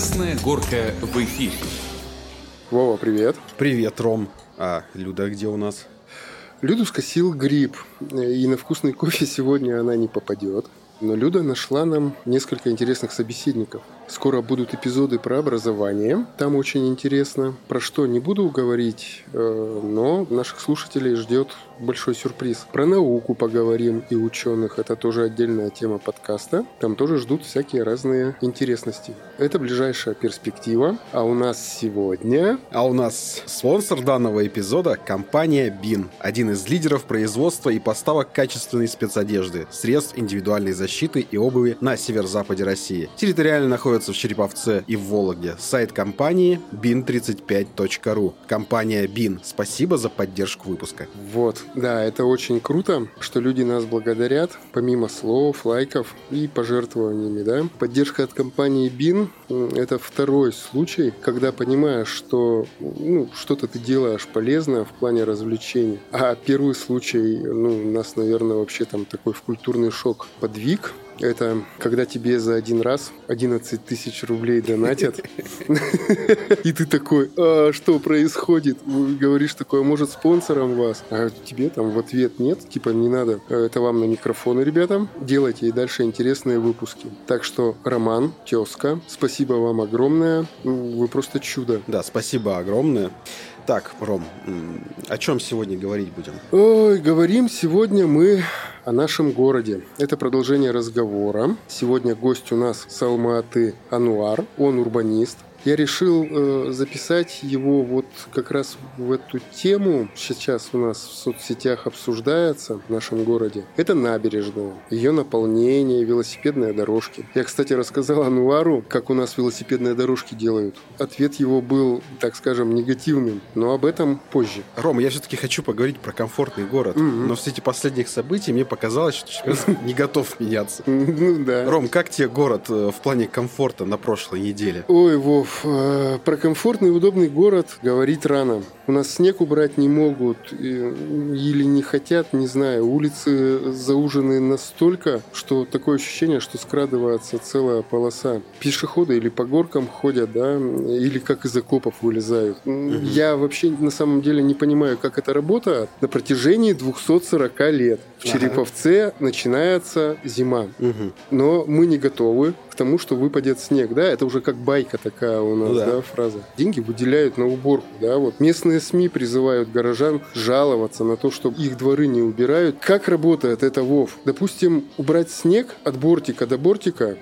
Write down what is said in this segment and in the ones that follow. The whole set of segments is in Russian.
Красная горка в эфире. Вова, привет. Привет, Ром. А Люда где у нас? Люду скосил гриб, и на вкусный кофе сегодня она не попадет. Но Люда нашла нам несколько интересных собеседников. Скоро будут эпизоды про образование. Там очень интересно. Про что не буду говорить, э, но наших слушателей ждет большой сюрприз. Про науку поговорим и ученых. Это тоже отдельная тема подкаста. Там тоже ждут всякие разные интересности. Это ближайшая перспектива. А у нас сегодня... А у нас спонсор данного эпизода – компания BIN. Один из лидеров производства и поставок качественной спецодежды, средств индивидуальной защиты и обуви на северо-западе России. Территориально находится в Череповце и в Вологде. Сайт компании bin35.ru. Компания BIN. Спасибо за поддержку выпуска. Вот. Да, это очень круто, что люди нас благодарят, помимо слов, лайков и пожертвованиями, да. Поддержка от компании BIN – это второй случай, когда понимаешь, что ну, что-то ты делаешь полезное в плане развлечений. А первый случай, ну, нас, наверное, вообще там такой в культурный шок подвиг, это когда тебе за один раз 11 тысяч рублей донатят. И ты такой, а что происходит? Говоришь такое, может спонсором вас? А тебе там в ответ нет, типа не надо. Это вам на микрофоны, ребята. Делайте и дальше интересные выпуски. Так что, Роман, тезка, спасибо вам огромное. Вы просто чудо. Да, спасибо огромное. Так, Ром, о чем сегодня говорить будем? Ой, говорим сегодня мы о нашем городе. Это продолжение разговора. Сегодня гость у нас Салматы Ануар. Он урбанист, я решил э, записать его вот как раз в эту тему. Сейчас у нас в соцсетях обсуждается в нашем городе. Это набережная, ее наполнение, велосипедные дорожки. Я, кстати, рассказал Ануару, как у нас велосипедные дорожки делают. Ответ его был, так скажем, негативным, но об этом позже. Рома, я все-таки хочу поговорить про комфортный город. Mm-hmm. Но в свете последних событий мне показалось, что человек не готов меняться. Ну да. Ром, как тебе город э, в плане комфорта на прошлой неделе? Ой, Вов, про комфортный и удобный город говорить рано. У нас снег убрать не могут или не хотят, не знаю. Улицы заужены настолько, что такое ощущение, что скрадывается целая полоса. Пешеходы или по горкам ходят, да, или как из окопов вылезают. Угу. Я вообще на самом деле не понимаю, как это работает на протяжении 240 лет. В Череповце ага. начинается зима. Угу. Но мы не готовы к тому, что выпадет снег. Да, это уже как байка такая у нас, ну, да. да, фраза. Деньги выделяют на уборку, да, вот. Местные СМИ призывают горожан жаловаться на то, что их дворы не убирают. Как работает это, Вов? Допустим, убрать снег от бортика до бортика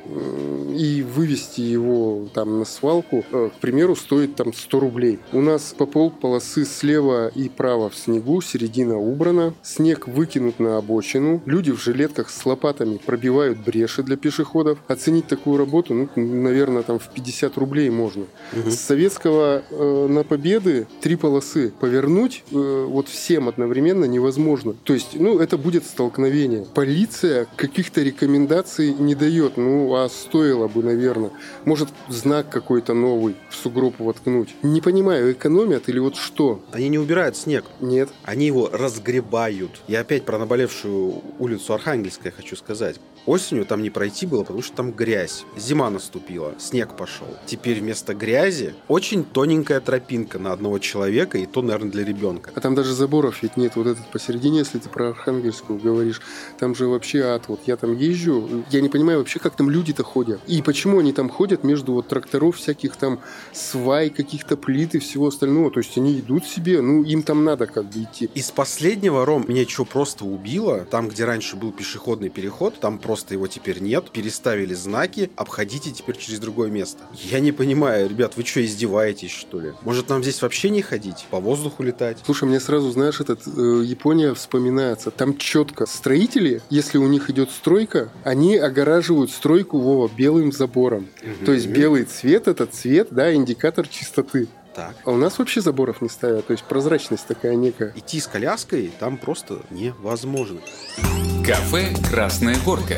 и вывести его там на свалку, э, к примеру, стоит там 100 рублей. У нас по пол полосы слева и право в снегу, середина убрана, снег выкинут на обочину. Люди в жилетках с лопатами пробивают бреши для пешеходов. Оценить такую работу, ну, наверное, там в 50 рублей можно. Угу. С советского э, на Победы три полосы повернуть э, вот всем одновременно невозможно. То есть, ну, это будет столкновение. Полиция каких-то рекомендаций не дает. Ну, а стоило бы, наверное. Может, знак какой-то новый в сугроб воткнуть. Не понимаю, экономят или вот что? Они не убирают снег. Нет. Они его разгребают. Я опять про наболевшую улицу Архангельская, хочу сказать. Осенью там не пройти было, потому что там грязь. Зима наступила, снег пошел. Теперь вместо грязи очень тоненькая тропинка на одного человека, и то, наверное, для ребенка. А там даже заборов ведь нет. Вот этот посередине, если ты про Архангельскую говоришь, там же вообще ад. Вот я там езжу, я не понимаю вообще, как там люди-то ходят. И почему они там ходят между вот тракторов всяких там свай, каких-то плит и всего остального. То есть они идут себе, ну им там надо как бы идти. Из последнего, Ром, меня что просто убило, там, где раньше был пешеходный переход, там просто его теперь нет, переставили знаки, обходите теперь через другое место. Я не понимаю, ребят, вы что, издеваетесь, что ли? Может, нам здесь вообще не ходить, по воздуху летать? Слушай, мне сразу, знаешь, этот э, Япония вспоминается. Там четко строители, если у них идет стройка, они огораживают стройку, Вова, белым забором. Угу. То есть белый цвет, это цвет, да, индикатор чистоты. Так. А у нас вообще заборов не ставят, то есть прозрачность такая некая. Идти с коляской там просто невозможно. Кафе «Красная горка».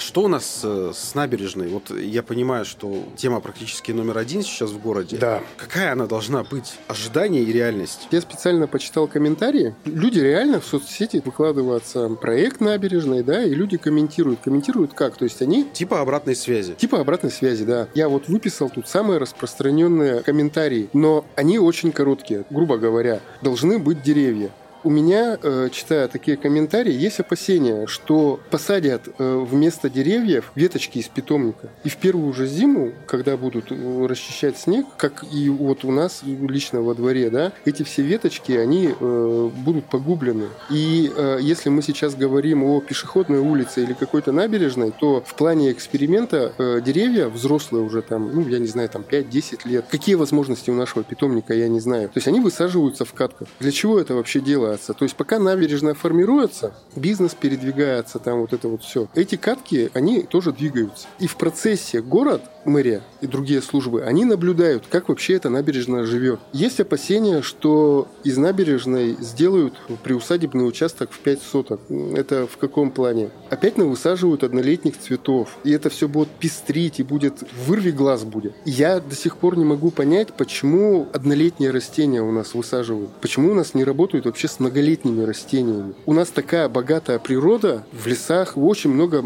Что у нас э, с набережной? Вот я понимаю, что тема практически номер один сейчас в городе. Да. Какая она должна быть? Ожидание и реальность. Я специально почитал комментарии. Люди реально в соцсети выкладываются проект набережной, да, и люди комментируют. Комментируют как? То есть они Типа обратной связи. Типа обратной связи, да. Я вот выписал тут самые распространенные комментарии, но они очень короткие. Грубо говоря, должны быть деревья. У меня, э, читая такие комментарии, есть опасения, что посадят э, вместо деревьев веточки из питомника. И в первую же зиму, когда будут э, расчищать снег, как и вот у нас лично во дворе, да, эти все веточки, они будут погублены. И если мы сейчас говорим о пешеходной улице или какой-то набережной, то в плане эксперимента деревья, взрослые уже там, ну, я не знаю, там 5-10 лет, какие возможности у нашего питомника, я не знаю. То есть они высаживаются в катках. Для чего это вообще делается? То есть пока набережная формируется, бизнес передвигается, там вот это вот все. Эти катки, они тоже двигаются. И в процессе город, мэрия и другие службы, они наблюдают, как вообще эта набережная живет. Есть опасения, что из набережной сделают приусадебный участок в 5 соток. Это в каком плане? Опять на высаживают однолетних цветов. И это все будет пестрить, и будет вырви глаз будет. Я до сих пор не могу понять, почему однолетние растения у нас высаживают. Почему у нас не работают вообще многолетними растениями. У нас такая богатая природа в лесах, очень много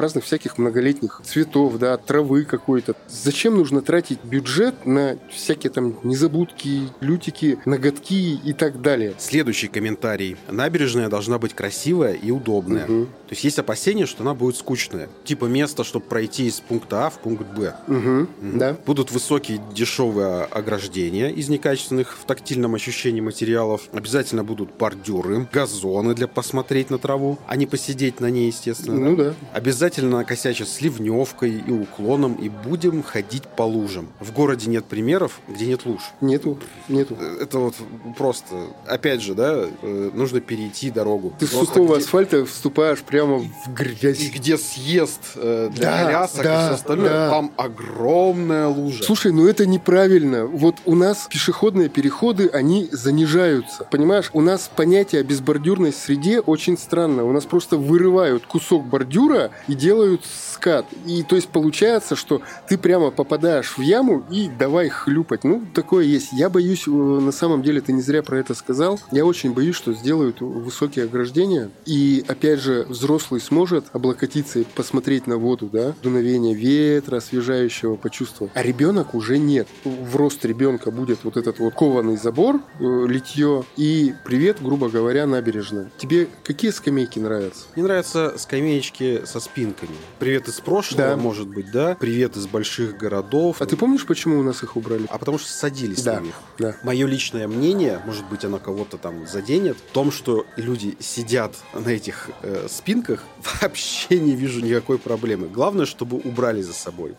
разных всяких многолетних цветов, да, травы какой-то. Зачем нужно тратить бюджет на всякие там незабудки, лютики, ноготки и так далее? Следующий комментарий. Набережная должна быть красивая и удобная. Угу. То есть есть опасение, что она будет скучная. Типа место, чтобы пройти из пункта А в пункт Б. Угу. Мгм. Да. Будут высокие дешевые ограждения из некачественных в тактильном ощущении материалов. Обязательно будут бордюры, газоны для посмотреть на траву, а не посидеть на ней, естественно. Ну да. Обязательно накосячат с ливневкой и уклоном, и будем ходить по лужам. В городе нет примеров, где нет луж. Нету. Нету. Э, Это вот просто, опять же, да, э, нужно перейти дорогу. Ты с Просто сухого где- асфальта вступаешь прямо в и грязь. где съезд э, для Да, колясок да, и все остальное, да. там огромная лужа. Слушай, ну это неправильно. Вот у нас пешеходные переходы, они занижаются. Понимаешь, у нас понятие о безбордюрной среде очень странно. У нас просто вырывают кусок бордюра и делают скат. И то есть получается, что ты прямо попадаешь в яму и давай хлюпать. Ну, такое есть. Я боюсь, э, на самом деле, ты не зря про это сказал. Я очень боюсь, что сделают высокие ограждения. И, опять же, взрослый сможет облокотиться и посмотреть на воду, да, дуновение ветра освежающего почувствовать. А ребенок уже нет. В рост ребенка будет вот этот вот кованый забор, э, литье и привет, грубо говоря, набережная. Тебе какие скамейки нравятся? Мне нравятся скамеечки со спинками. Привет из прошлого, Да. может быть, да? Привет из больших городов. А ты помнишь, почему у нас их убрали? А потому что садились Да, на них. да. Мое личное мнение, может быть, оно кого-то там заденет, в том, что люди сидят на этих э, спинках, вообще не вижу никакой проблемы. Главное, чтобы убрали за собой.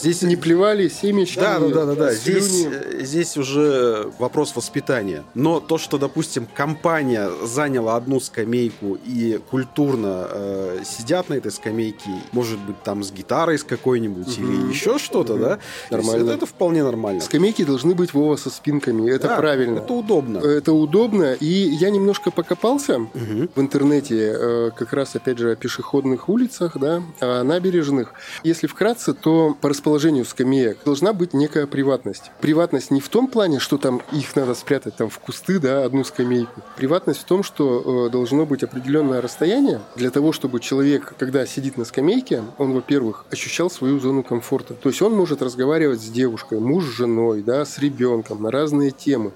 Здесь Не плевали семечки, Да, да, да, да. Здесь, э, здесь уже вопрос воспитания. Но то, что, допустим, компания заняла одну скамейку и культурно э, сидят на этой скамейке, может быть, там с гитарой с какой-нибудь Мгм. или еще что-то, Мгм. да? Нормально. Это, это вполне нормально. Скамейки должны быть Вова со спинками. Это Да, правильно. Это удобно. Это удобно. И я немножко покопался Мгм. в интернете, э, как раз, опять же, о пешеходных улицах, да, о набережных. Если вкратце, то по расположению скамеек должна быть некая приватность. Приватность не в том плане, что там их надо спрятать там в кусты, да, одну скамейку. Приватность в том, что э, должно быть определенное расстояние для того, чтобы человек, когда сидит на скамейке, он, во-первых, ощущал свою зону комфорта. То есть он может разговаривать с девушкой, муж с женой, да, с ребенком на разные темы.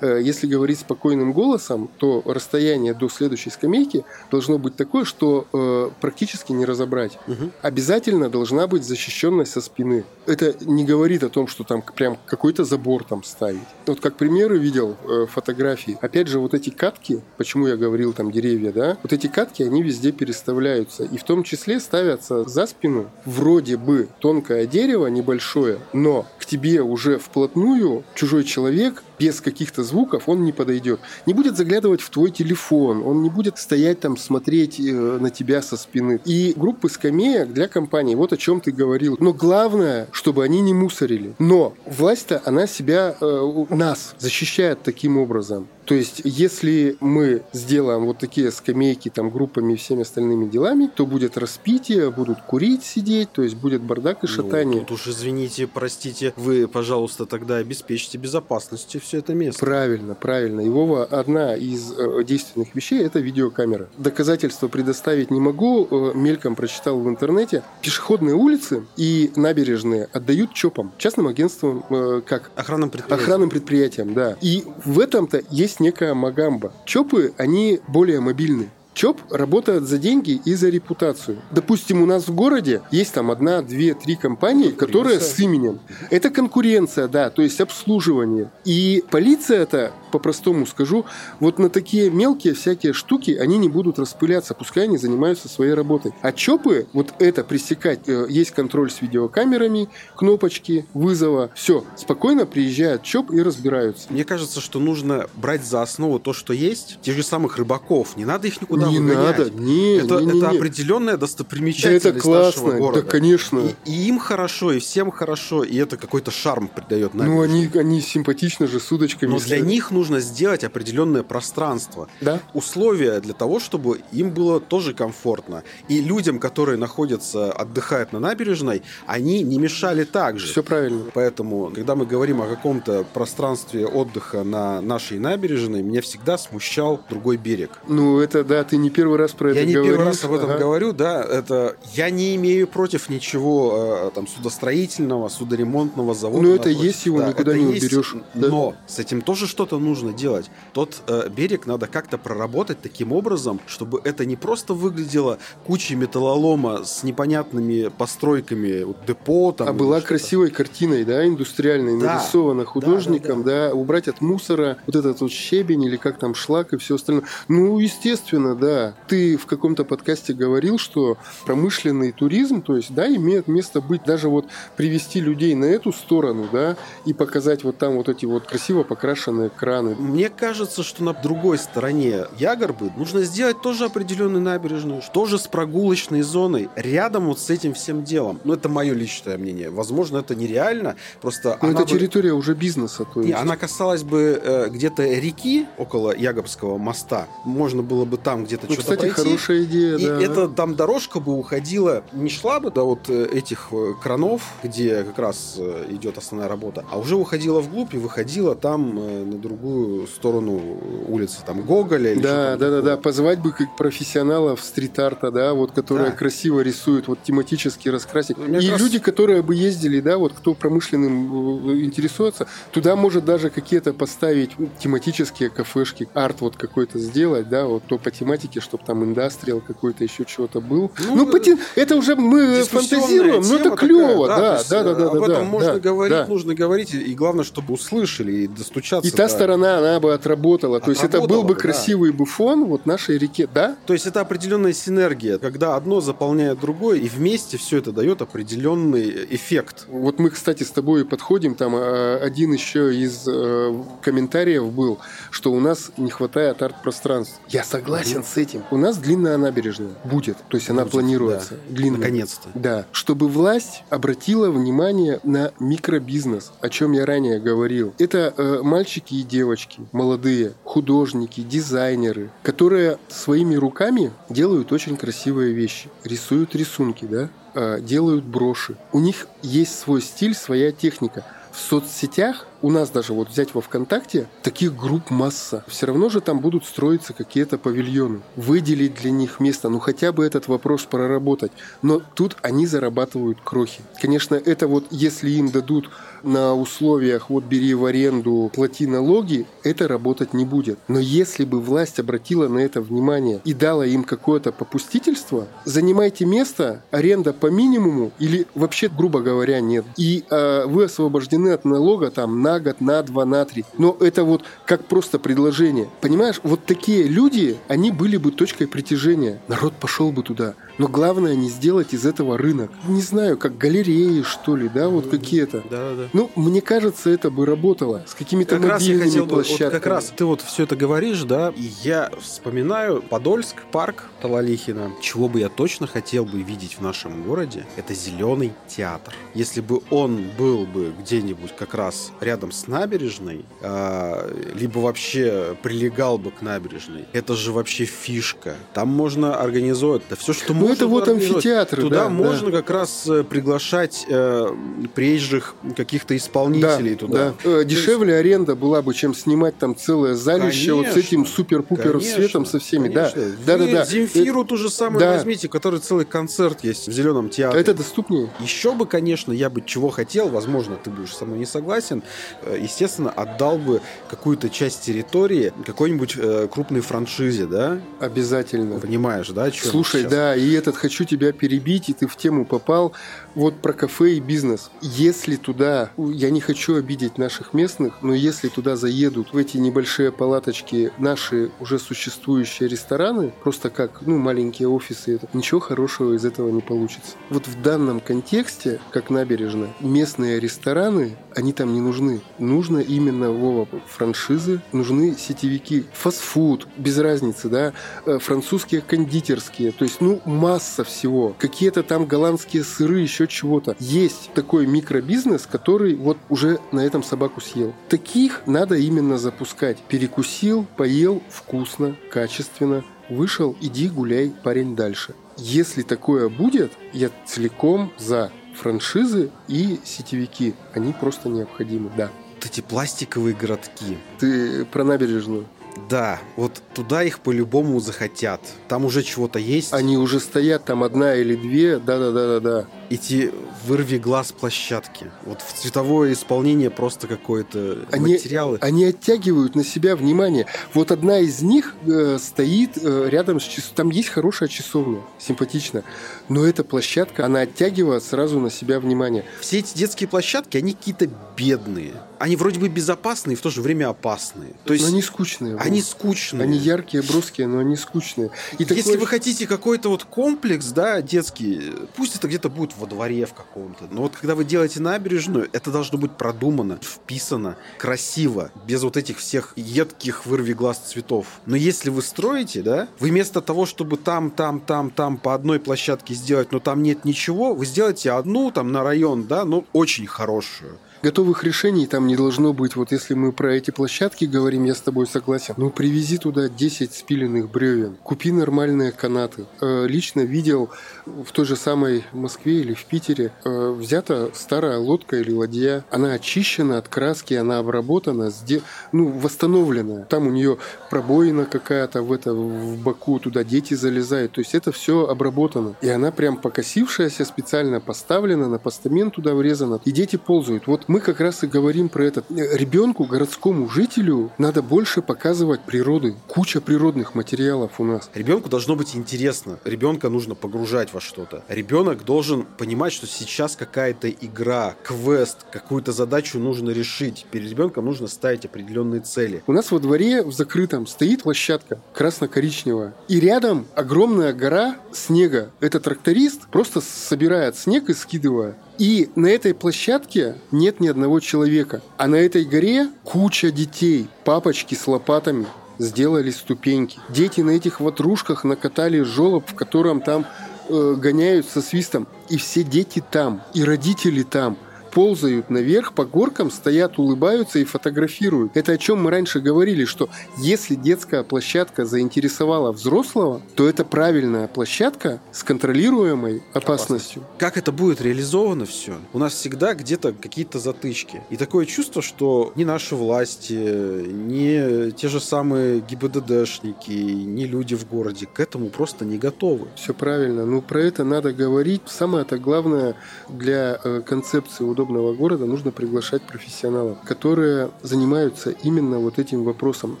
Э, Если говорить спокойным голосом, то расстояние до следующей скамейки должно быть такое, что э, практически не разобрать. Мгм. Обязательно должна быть защищенность со спины. Это не говорит о том, что там прям какой-то забор там ставить. Вот как примеры видел э, фотографии. Опять же, вот эти катки, почему я говорил там деревья, да, вот эти катки, они везде переставляются. И в том числе ставятся за спину вроде бы тонкое дерево небольшое, но к тебе уже вплотную чужой человек без каких-то звуков он не подойдет. Не будет заглядывать в твой телефон, он не будет стоять там, смотреть э, на тебя со спины. И группы скамеек для компании, вот о чем ты говорил. Но главное, чтобы они не мусорили. Но власть-то, она себя, э, нас защищает таким образом. То есть, если мы сделаем вот такие скамейки там группами и всеми остальными делами, то будет распитие, будут курить, сидеть, то есть будет бардак и Ну, шатание. тут уж извините, простите, вы, пожалуйста, тогда обеспечьте безопасностью все это место. Правильно, правильно. Вова, одна из э, действенных вещей – это видеокамера. Доказательства предоставить не могу, э, мельком прочитал в интернете. Пешеходные улицы и набережные отдают ЧОПам, частным агентствам, э, как Охранным предприятием. охранным предприятиям, да. И в этом-то есть некая магамба. ЧОПы, они более мобильны. ЧОП работает за деньги и за репутацию. Допустим, у нас в городе есть там одна, две, три компании, которые с именем. Это конкуренция, да, то есть обслуживание. И полиция это, по-простому скажу, вот на такие мелкие всякие штуки они не будут распыляться, пускай они занимаются своей работой. А ЧОПы, вот это пресекать, э, есть контроль с видеокамерами, кнопочки вызова, все, спокойно приезжает ЧОП и разбираются. Мне кажется, что нужно брать за основу то, что есть, тех же самых рыбаков. Не надо их никуда не выгонять. надо, не, это, не, не, это не. определенная Да достопримечательность это классно, нашего города. да, конечно. И, и им хорошо, и всем хорошо, и это какой-то шарм придает нам. Ну, они, они симпатично же с удочками. Но для них нужно сделать определенное пространство. Да. Условия для того, чтобы им было тоже комфортно. И людям, которые находятся, отдыхают на набережной, они не мешали так же. Все правильно. Поэтому, когда мы говорим о каком-то пространстве отдыха на нашей набережной, меня всегда смущал другой берег. Ну, это, да, ты не первый раз про Я это не говоришь. первый раз об этом Ага. говорю, да, это я не имею против ничего э, там судостроительного, судоремонтного завода. Ну, это напротив. есть, его Да, никуда не есть, уберешь, да. Но с этим тоже что-то нужно делать. Тот э, берег надо как-то проработать таким образом, чтобы это не просто выглядело кучей металлолома с непонятными постройками, вот депо там. А была красивой картиной, да, индустриальной, Да. нарисована Да, художником, да, да, убрать от мусора вот этот вот щебень или как там шлак и все остальное. Ну, естественно, да. Ты в каком-то подкасте говорил, что промышленный туризм, то есть, да, имеет место быть, даже вот привести людей на эту сторону, да, и показать вот там вот эти вот красиво покрашенные краны. Мне кажется, что на другой стороне Ягорбы нужно сделать тоже определенную набережную, тоже с прогулочной зоной, рядом вот с этим всем делом. Ну, это мое личное мнение. Возможно, это нереально, просто Но это бы- территория уже бизнеса, то Не, есть. она касалась бы э, где-то реки около Ягорского моста. Можно было бы там где-то Ну, что-то кстати, пройти. хорошая идея, И да. это там дорожка бы уходила, не шла бы до вот э, этих э, кранов, где как раз э, идет основная работа, а уже уходила вглубь и выходила там на другую сторону улицы, там Гоголя или Да, да, да, такое. да. Позвать бы как профессионалов стрит-арта, да, вот которые Да. красиво рисуют, вот тематически раскрасить. Ну, мне И раз- люди, которые бы ездили, да, вот кто промышленным интересуется, туда может даже какие-то поставить тематические кафешки, арт вот какой-то сделать, да, вот то по тематике, чтобы там индастриал какой-то еще чего-то был. Ну, Ну, по те- это уже мы фантазируем, ну это клево, такая, да, то есть, да, да, э, да, Об да, этом да, можно да, говорить, да. нужно говорить, и главное, чтобы услышали и достучаться. И та до- сторона, она бы отработала. То есть это был Отработала бы да. красивый бы фон вот нашей реке, да? То есть это определенная синергия, когда одно заполняет другое, и вместе все это дает определенный эффект. Вот мы, кстати, с тобой подходим, там э, один еще из э, комментариев был, что у нас не хватает арт-пространств. Я согласен с этим. У нас длинная набережная будет, то есть она Будет, планируется. да. Длинная. Наконец-то. Да, чтобы власть обратила внимание на микробизнес, о чем я ранее говорил. Это э, мальчики и девочки, молодые, художники, дизайнеры, которые своими руками делают очень красивые вещи, рисуют рисунки, да, э, делают броши. У них есть свой стиль, своя техника. В соцсетях у нас даже вот взять во ВКонтакте таких групп масса. Все равно же там будут строиться какие-то павильоны. Выделить для них место, ну хотя бы этот вопрос проработать. Но тут они зарабатывают крохи. Конечно, это вот если им дадут на условиях вот бери в аренду, плати налоги, это работать не будет. Но если бы власть обратила на это внимание и дала им какое-то попустительство, занимайте место, аренда по минимуму или вообще, грубо говоря, нет. И э, вы освобождены от налога там на год, на два, на три. Но это вот как просто предложение. Понимаешь, вот такие люди, они были бы точкой притяжения. Народ пошел бы туда. Но главное не сделать из этого рынок. Не знаю, как галереи, что ли, да, вот какие-то. Да, да. Ну, мне кажется, это бы работало с какими-то Как раз я мобильными хотел бы, вот площадками. как раз ты вот все это говоришь, да, и я вспоминаю Подольск, парк Талалихина. Чего бы я точно хотел бы видеть в нашем городе, это зеленый театр. Если бы он был бы где-нибудь как раз рядом с набережной, а, либо вообще прилегал бы к набережной, это же вообще фишка. Там можно организовать да все, что Ну, можно. это вот амфитеатры, Туда да, можно как раз э, приглашать э, приезжих каких-то Да, исполнителей туда. да. Э, Дешевле аренда была бы, чем снимать там целое залище вот с Конечно, этим супер-пупер Конечно, светом со всеми. Да, конечно. да, да, Вы да. Земфиру ту же самую да. возьмите, который целый концерт есть в Зеленом театре. Это доступнее. Еще бы, конечно, я бы чего хотел, возможно, ты будешь со мной не согласен, э, естественно, отдал бы какую-то часть территории какой-нибудь э, крупной франшизе, да? Обязательно. Понимаешь, да? Слушай, да, и этот хочу тебя перебить, и ты в тему попал. Вот про кафе и бизнес. Если туда, я не хочу обидеть наших местных, но если туда заедут в эти небольшие палаточки наши уже существующие рестораны, просто как, ну, маленькие офисы, ничего хорошего из этого не получится. Вот в данном контексте, как набережная, местные рестораны, они там не нужны. Нужно именно, Вова, франшизы, нужны сетевики. Фастфуд, без разницы, да, э, французские кондитерские, то есть, ну, масса всего. Какие-то там голландские сыры, еще чего-то. Есть такой микробизнес, который вот уже на этом собаку съел. Таких надо именно запускать. Перекусил, поел, вкусно, качественно, вышел, иди гуляй, парень, дальше. Если такое будет, я целиком за франшизы и сетевики. Они просто необходимы, да. Вот эти пластиковые городки. Ты про набережную. Да, вот туда их по-любому захотят. Там уже чего-то есть. Они уже стоят, там одна или две, да-да-да-да-да. Эти вырви глаз площадки. Вот в цветовое исполнение просто какое-то Они, материалы. они оттягивают на себя внимание. Вот одна из них э, стоит э, рядом с часовней. Там есть хорошая часовня, симпатично. Но эта площадка, она оттягивает сразу на себя внимание. Все эти детские площадки, они какие-то бедные. Они вроде бы безопасные, в то же время опасные. То есть но они скучные. Вов. они скучные. Они яркие, броские, но они скучные. И Если такое- вы хотите какой-то вот комплекс, да, детский, пусть это где-то будет во дворе в каком-то. Но вот когда вы делаете набережную, это должно быть продумано, вписано, красиво, без вот этих всех едких вырви глаз цветов. Но если вы строите, да, вы вместо того, чтобы там, там, там, там по одной площадке сделать, но там нет ничего, вы сделаете одну там на район, да, но очень хорошую. Готовых решений там не должно быть. Вот если мы про эти площадки говорим, я с тобой согласен. Ну, привези туда 10 спиленных бревен. Купи нормальные канаты. Э, лично видел в той же самой Москве или в Питере э, взята старая лодка или ладья. Она очищена от краски, она обработана, сде... ну, восстановленная. Там у нее пробоина какая-то в, это, в боку, туда дети залезают. То есть это все обработано. И она прям покосившаяся, специально поставлена, на постамент туда врезана. И дети ползают. Вот мы как раз и говорим про это. Ребенку, городскому жителю надо больше показывать природы. Куча природных материалов у нас. Ребенку должно быть интересно. Ребенка нужно погружать во что-то. Ребенок должен понимать, что сейчас какая-то игра, квест, какую-то задачу нужно решить. Перед ребенком нужно ставить определенные цели. У нас во дворе в закрытом стоит площадка красно-коричневая. И рядом огромная гора снега. Это тракторист просто собирает снег и скидывает. И на этой площадке нет ни одного человека. А на этой горе куча детей, папочки с лопатами сделали ступеньки. Дети на этих ватрушках накатали жолоб, в котором там э, гоняют со свистом. И все дети там, и родители там ползают наверх по горкам, стоят, улыбаются и фотографируют. Это о чем мы раньше говорили, что если детская площадка заинтересовала взрослого, то это правильная площадка с контролируемой опасностью. Как это будет реализовано все? У нас всегда где-то какие-то затычки. И такое чувство, что ни наши власти, ни те же самые ГИБДДшники, ни люди в городе к этому просто не готовы. Все правильно. Ну, про это надо говорить. Самое-то главное для э, концепции удобной удобного города нужно приглашать профессионалов, которые занимаются именно вот этим вопросом.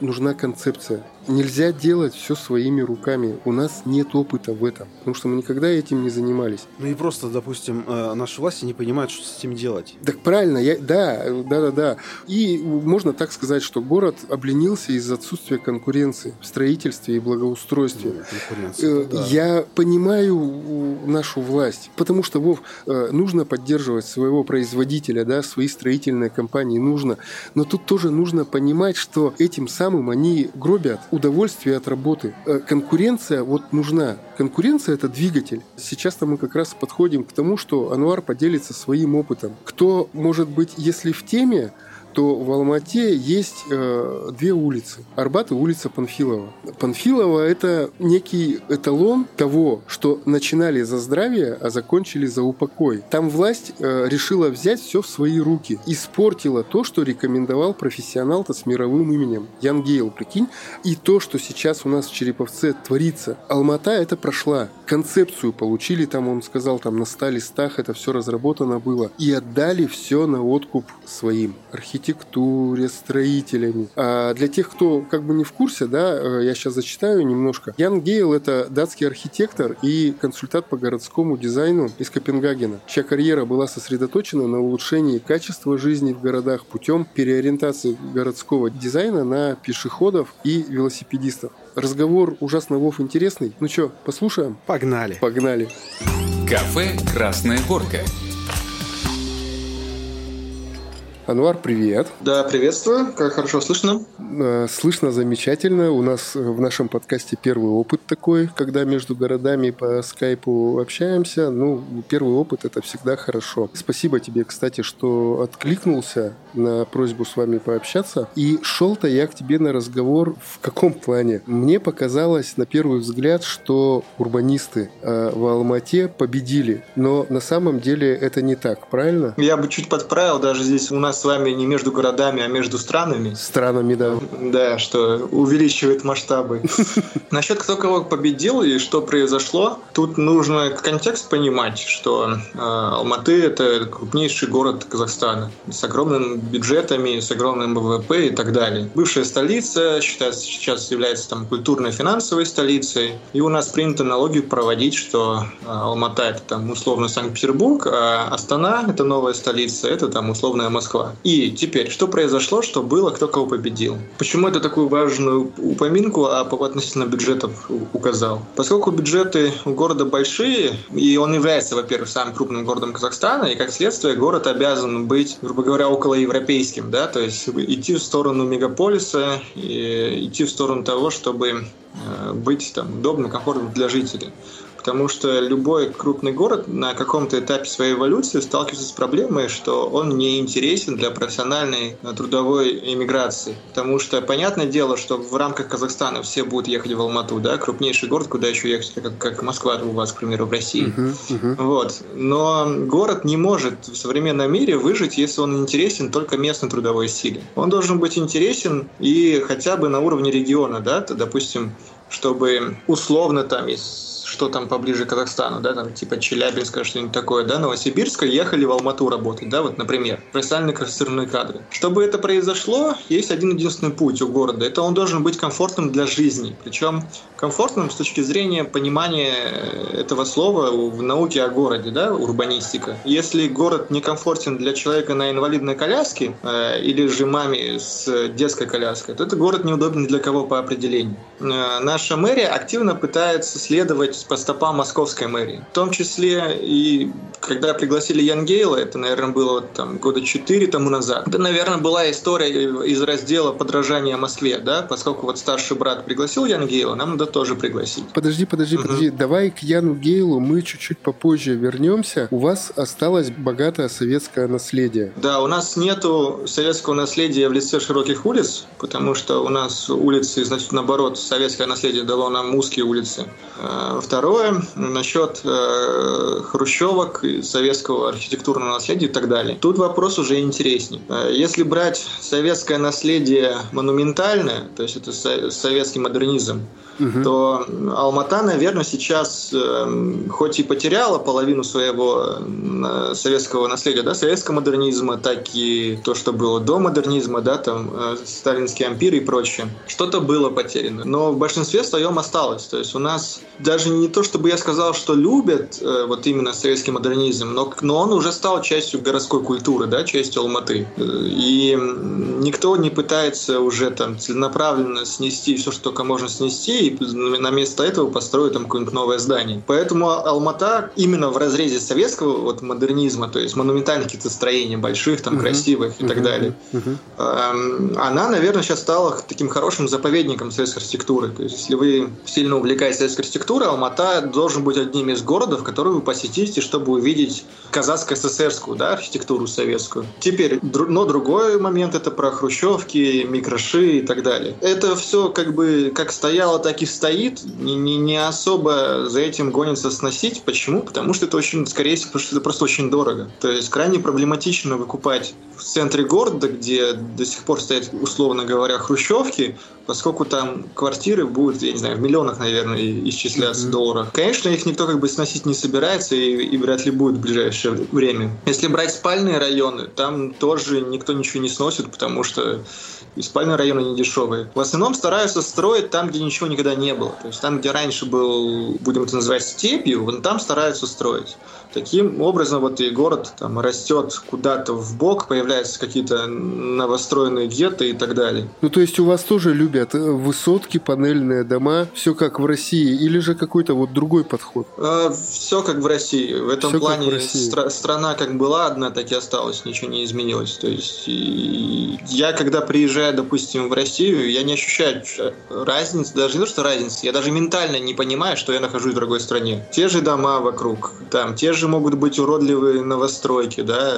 Нужна концепция. Нельзя делать все своими руками. У нас нет опыта в этом, потому что мы никогда этим не занимались. Ну и просто, допустим, э, наши власти не понимают, что с этим делать. Так правильно, я, да, да, да, да. И можно так сказать, что город обленился из-за отсутствия конкуренции в строительстве и благоустройстве. Ну, да. Я понимаю нашу власть, потому что, Вов, э, нужно поддерживать своего производителя, да, свои строительные компании нужно, но тут тоже нужно понимать, что этим самым они гробят удовольствие от работы. Э, конкуренция вот нужна. Конкуренция – это двигатель. Сейчас-то мы как раз подходим к тому, что Ануар поделится своим опытом. Кто, может быть, если в теме, то в Алмате есть э, две улицы. Арбат и улица Панфилова. Панфилова – это некий эталон того, что начинали за здравие, а закончили за упокой. Там власть э, решила взять все в свои руки. Испортила то, что рекомендовал профессионал-то с мировым именем. Ян Гейл, прикинь. И то, что сейчас у нас в Череповце творится. Алмата это прошла. Концепцию получили там, он сказал, там на 100 листах это все разработано было. И отдали все на откуп своим архитектуре, строителями. А для тех, кто как бы не в курсе, да, э, я сейчас зачитаю немножко. Ян Гейл – это датский архитектор и консультант по городскому дизайну из Копенгагена, чья карьера была сосредоточена на улучшении качества жизни в городах путем переориентации городского дизайна на пешеходов и велосипедистов. Разговор ужасно, Вов, интересный. Ну что, послушаем? Погнали. Погнали. Кафе «Красная горка». Анвар, привет. Да, приветствую. Как хорошо слышно? Э, слышно замечательно. У нас в нашем подкасте первый опыт такой, когда между городами по скайпу общаемся. Ну, первый опыт – это всегда хорошо. Спасибо тебе, кстати, что откликнулся на просьбу с вами пообщаться. И шел-то я к тебе на разговор в каком плане? Мне показалось на первый взгляд, что урбанисты э, в Алмате победили. Но на самом деле это не так, правильно? Я бы чуть подправил. Даже здесь у нас с вами не между городами, а между странами. Странами, да. Да, что увеличивает масштабы. Насчет кто кого победил и что произошло, тут нужно контекст понимать, что э, Алматы – это крупнейший город Казахстана с огромными бюджетами, с огромным ВВП и так далее. Бывшая столица считается, сейчас является там культурно-финансовой столицей, и у нас принято налоги проводить, что э, Алмата – это там условно Санкт-Петербург, а Астана – это новая столица, это там условная Москва. И теперь, что произошло, что было, кто кого победил? Почему это такую важную упоминку а относительно бюджетов указал? Поскольку бюджеты у города большие, и он является, во-первых, самым крупным городом Казахстана, и как следствие город обязан быть, грубо говоря, около европейским, да, то есть идти в сторону мегаполиса, идти в сторону того, чтобы э, быть там удобным, комфортным для жителей потому что любой крупный город на каком-то этапе своей эволюции сталкивается с проблемой, что он не интересен для профессиональной э, трудовой иммиграции. Потому что понятное дело, что в рамках Казахстана все будут ехать в Алмату, да, крупнейший город, куда еще ехать, как, как Москва у вас, к примеру, в России. Uh-huh, uh-huh. Вот. Но город не может в современном мире выжить, если он интересен только местной трудовой силе. Он должен быть интересен и хотя бы на уровне региона, да, то, допустим, чтобы условно там из что там поближе к Казахстану, да, там типа Челябинска, что-нибудь такое, да, Новосибирска, ехали в Алмату работать, да, вот, например, профессиональные квалифицированные кадры. Чтобы это произошло, есть один единственный путь у города. Это он должен быть комфортным для жизни. Причем комфортным с точки зрения понимания этого слова в науке о городе, да, урбанистика. Если город некомфортен для человека на инвалидной коляске э, или же маме с детской коляской, то это город неудобен для кого по определению. Э, наша мэрия активно пытается следовать по стопам московской мэрии. В том числе и когда пригласили Янгейла, это, наверное, было там года четыре тому назад, это, наверное, была история из раздела подражания Москве, да, поскольку вот старший брат пригласил Янгейла, нам надо тоже пригласить. Подожди, подожди, угу. подожди, давай к Яну Гейлу мы чуть-чуть попозже вернемся. У вас осталось богатое советское наследие. Да, у нас нету советского наследия в лице широких улиц, потому что у нас улицы, значит, наоборот, советское наследие дало нам узкие улицы. Второе, Второе, насчет э, хрущевок советского архитектурного наследия и так далее. Тут вопрос уже интереснее. Э, если брать советское наследие монументальное, то есть это советский модернизм, угу. то Алмата, наверное, сейчас э, хоть и потеряла половину своего э, советского наследия, да, советского модернизма, так и то, что было до модернизма, да, там э, сталинский ампир и прочее, что-то было потеряно. Но в большинстве своем осталось. То есть у нас даже не то, чтобы я сказал, что любят э, вот именно советский модернизм, но, но он уже стал частью городской культуры, да, частью Алматы. И никто не пытается уже там целенаправленно снести все, что только можно снести, и на место этого построить там какое-нибудь новое здание. Поэтому Алмата именно в разрезе советского вот модернизма, то есть монументальных каких-то строений больших, там, uh-huh. красивых и uh-huh. так далее, uh-huh. она, наверное, сейчас стала таким хорошим заповедником советской архитектуры. То есть, если вы сильно увлекаетесь советской архитектурой, Алмата должен быть одним из городов, который вы посетите, чтобы увидеть казахско-СССРскую да, архитектуру советскую. Теперь, но другой момент это про хрущевки, микроши и так далее. Это все как бы как стояло, так и стоит. Не, не особо за этим гонится сносить. Почему? Потому что это очень, скорее всего, потому что это просто очень дорого. То есть крайне проблематично выкупать в центре города, где до сих пор стоят, условно говоря, хрущевки, поскольку там квартиры будут, я не знаю, в миллионах, наверное, исчисляться mm-hmm. долларов. Конечно, их никто как бы сносить не собирается и, и вряд ли будет в ближайшее время. Если брать спальные районы, там тоже никто ничего не сносит, потому что и спальные районы не дешевые. В основном стараются строить там, где ничего никогда не было. То есть там, где раньше был, будем это называть, степью, вон там стараются строить. Таким образом, вот и город там растет куда-то в бок, появляются какие-то новостроенные гетто и так далее. Ну, то есть у вас тоже любят э, высотки, панельные дома, все как в России, или же какой-то вот другой подход? Э, все как в России. В этом все плане как стра- страна как была одна, так и осталась, ничего не изменилось. То есть я, когда приезжаю, допустим, в Россию, я не ощущаю разницы, даже не то, что разницы, я даже ментально не понимаю, что я нахожусь в другой стране. Те же дома вокруг, там, те же могут быть уродливые новостройки, да.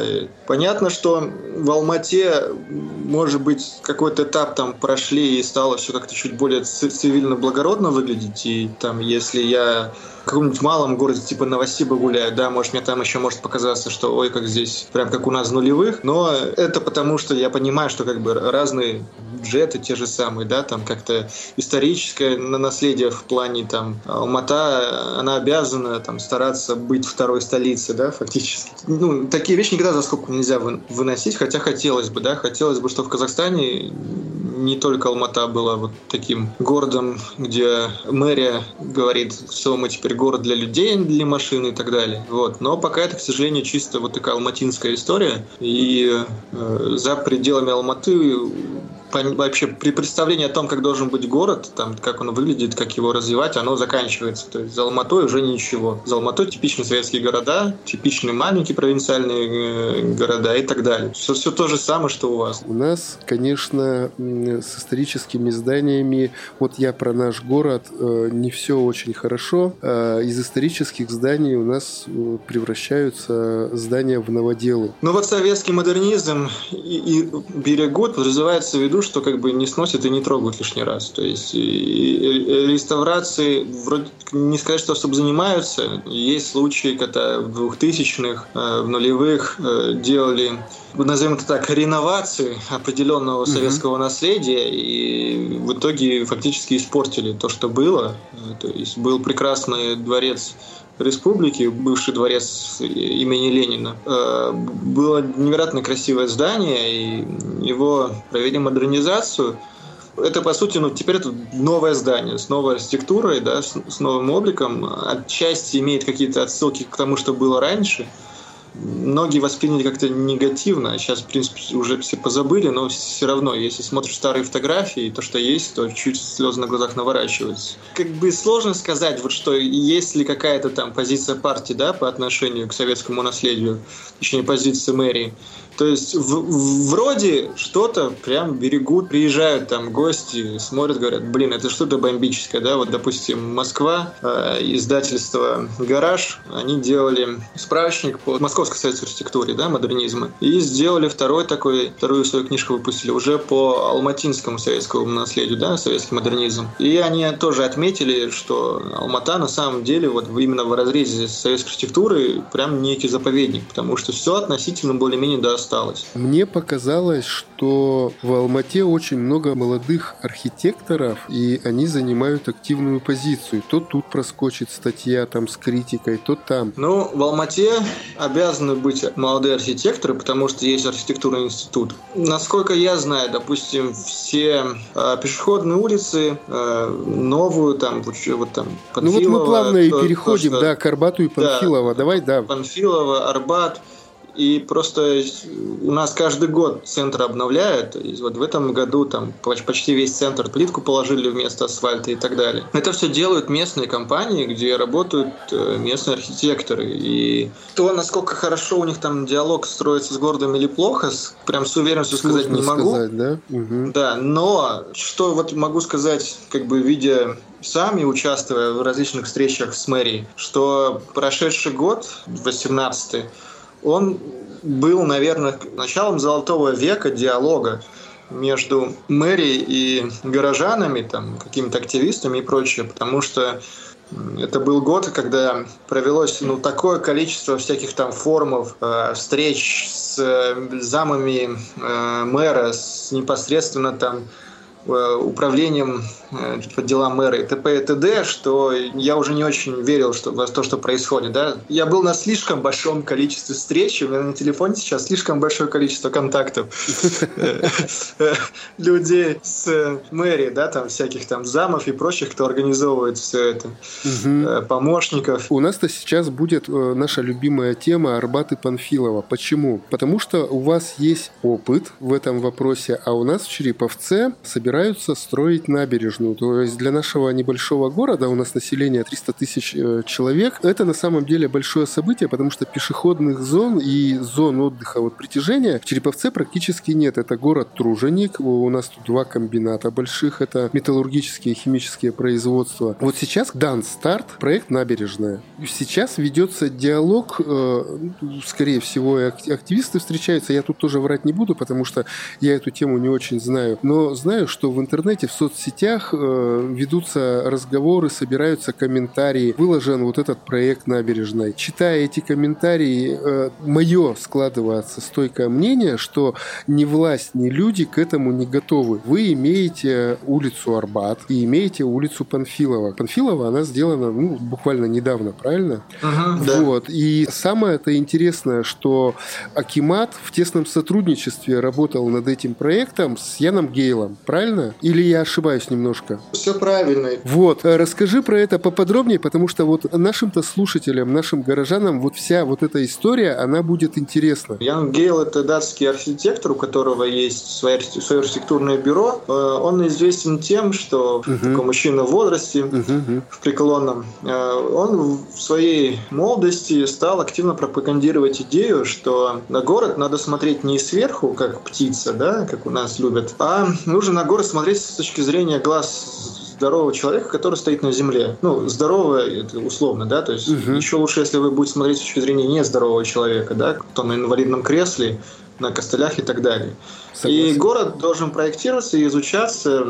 Понятно, что в Алмате, может быть, какой-то этап там прошли и стало все как-то чуть более цивильно благородно выглядеть, и там, если я каком-нибудь малом городе типа Новосиба гуляю, да, может мне там еще может показаться, что ой, как здесь, прям как у нас нулевых, но это потому, что я понимаю, что как бы разные бюджеты те же самые, да, там как-то историческое наследие в плане там Алмата, она обязана там стараться быть второй столицей, да, фактически. Ну, такие вещи никогда за сколько нельзя выносить, хотя хотелось бы, да, хотелось бы, чтобы в Казахстане не только Алмата была вот таким городом, где мэрия говорит, все, мы теперь город для людей, для машин и так далее. Вот. Но пока это, к сожалению, чисто вот такая алматинская история. И э, за пределами Алматы вообще при представлении о том, как должен быть город, там, как он выглядит, как его развивать, оно заканчивается. То есть за Алматой уже ничего. За Алматой типичные советские города, типичные маленькие провинциальные э, города и так далее. Все, все то же самое, что у вас. У нас, конечно, с историческими зданиями, вот я про наш город, э, не все очень хорошо. А из исторических зданий у нас э, превращаются здания в новоделы. Ну вот советский модернизм и, и берегут, подразумевается в виду, что как бы не сносят и не трогают лишний раз. То есть и, и, реставрации вроде не сказать, что особо занимаются. Есть случаи, когда в 2000-х, э, в нулевых делали назовем это так, реновации определенного советского mm-hmm. наследия и в итоге фактически испортили то, что было. То есть был прекрасный дворец республики, бывший дворец имени Ленина. Э, было невероятно красивое здание, и его провели модернизацию. Это, по сути, ну, теперь это новое здание с новой архитектурой, да, с, новым обликом. Отчасти имеет какие-то отсылки к тому, что было раньше – многие восприняли как-то негативно. Сейчас, в принципе, уже все позабыли, но все равно, если смотришь старые фотографии, то, что есть, то чуть слезы на глазах наворачиваются. Как бы сложно сказать, вот что есть ли какая-то там позиция партии, да, по отношению к советскому наследию, точнее, позиция мэрии. То есть в, вроде что-то прям берегут, приезжают там гости, смотрят, говорят, блин, это что-то бомбическое, да, вот, допустим, Москва, э, издательство «Гараж», они делали справочник по Московской советской архитектуре, да, модернизма, и сделали второй такой, вторую свою книжку выпустили уже по алматинскому советскому наследию, да, советский модернизм. И они тоже отметили, что Алмата на самом деле вот именно в разрезе советской архитектуры прям некий заповедник, потому что все относительно более-менее досталось. Мне показалось, что в Алмате очень много молодых архитекторов, и они занимают активную позицию. То тут проскочит статья там с критикой, то там. Ну, в Алмате обязаны быть молодые архитекторы, потому что есть архитектурный институт. Насколько я знаю, допустим, все э, пешеходные улицы, э, новую там, вот там, Панфилова, Ну вот мы плавно и переходим, то, что, да, к Арбату и Панфилова. Да, Давай, да. Панфилова, Арбат. И просто у нас каждый год центр обновляют. И вот в этом году там почти весь центр плитку положили вместо асфальта и так далее. Это все делают местные компании, где работают э, местные архитекторы. И то, насколько хорошо у них там диалог строится с городом или плохо, прям с уверенностью Сложно сказать не могу. Сказать, да? Угу. да, но что вот могу сказать, как бы видя сам и участвуя в различных встречах с мэрией, что прошедший год, 18 он был, наверное, началом золотого века диалога между мэрией и горожанами, там, какими-то активистами и прочее, потому что это был год, когда провелось ну, такое количество всяких там форумов, э, встреч с э, замами э, мэра, с непосредственно там управлением э, по делам мэра и т.п. и т.д., что я уже не очень верил что, в то, что происходит. Да? Я был на слишком большом количестве встреч, у меня на телефоне сейчас слишком большое количество контактов э, людей с мэрией, да, там всяких там замов и прочих, кто организовывает все это, помощников. У нас-то сейчас будет наша любимая тема Арбат и Панфилова. Почему? Потому что у вас есть опыт в этом вопросе, а у нас в Череповце собираются собираются строить набережную. То есть для нашего небольшого города, у нас население 300 тысяч э, человек, это на самом деле большое событие, потому что пешеходных зон и зон отдыха вот притяжения в Череповце практически нет. Это город Труженик, у нас тут два комбината больших, это металлургические и химические производства. Вот сейчас дан старт, проект набережная. Сейчас ведется диалог, э, скорее всего, активисты встречаются, я тут тоже врать не буду, потому что я эту тему не очень знаю, но знаю, что что в интернете, в соцсетях э, ведутся разговоры, собираются комментарии. Выложен вот этот проект набережной. Читая эти комментарии, э, мое складывается стойкое мнение, что ни власть, ни люди к этому не готовы. Вы имеете улицу Арбат и имеете улицу Панфилова. Панфилова, она сделана ну, буквально недавно, правильно? Ага, вот. Да. И самое это интересное, что Акимат в тесном сотрудничестве работал над этим проектом с Яном Гейлом, правильно? Правильно? Или я ошибаюсь немножко? Все правильно. Вот, э, расскажи про это поподробнее, потому что вот нашим-то слушателям, нашим горожанам вот вся вот эта история, она будет интересна. Ян Гейл – это датский архитектор, у которого есть свое, свое архитектурное бюро. Э, он известен тем, что uh-huh. такой мужчина в возрасте, uh-huh. в преклонном, э, он в своей молодости стал активно пропагандировать идею, что на город надо смотреть не сверху, как птица, да, как у нас любят, а нужно на город город смотреть с точки зрения глаз здорового человека, который стоит на земле. Ну, здоровое, это условно, да, то есть угу. еще лучше, если вы будете смотреть с точки зрения нездорового человека, да, кто на инвалидном кресле, на костылях и так далее. Согласен. И город должен проектироваться и изучаться,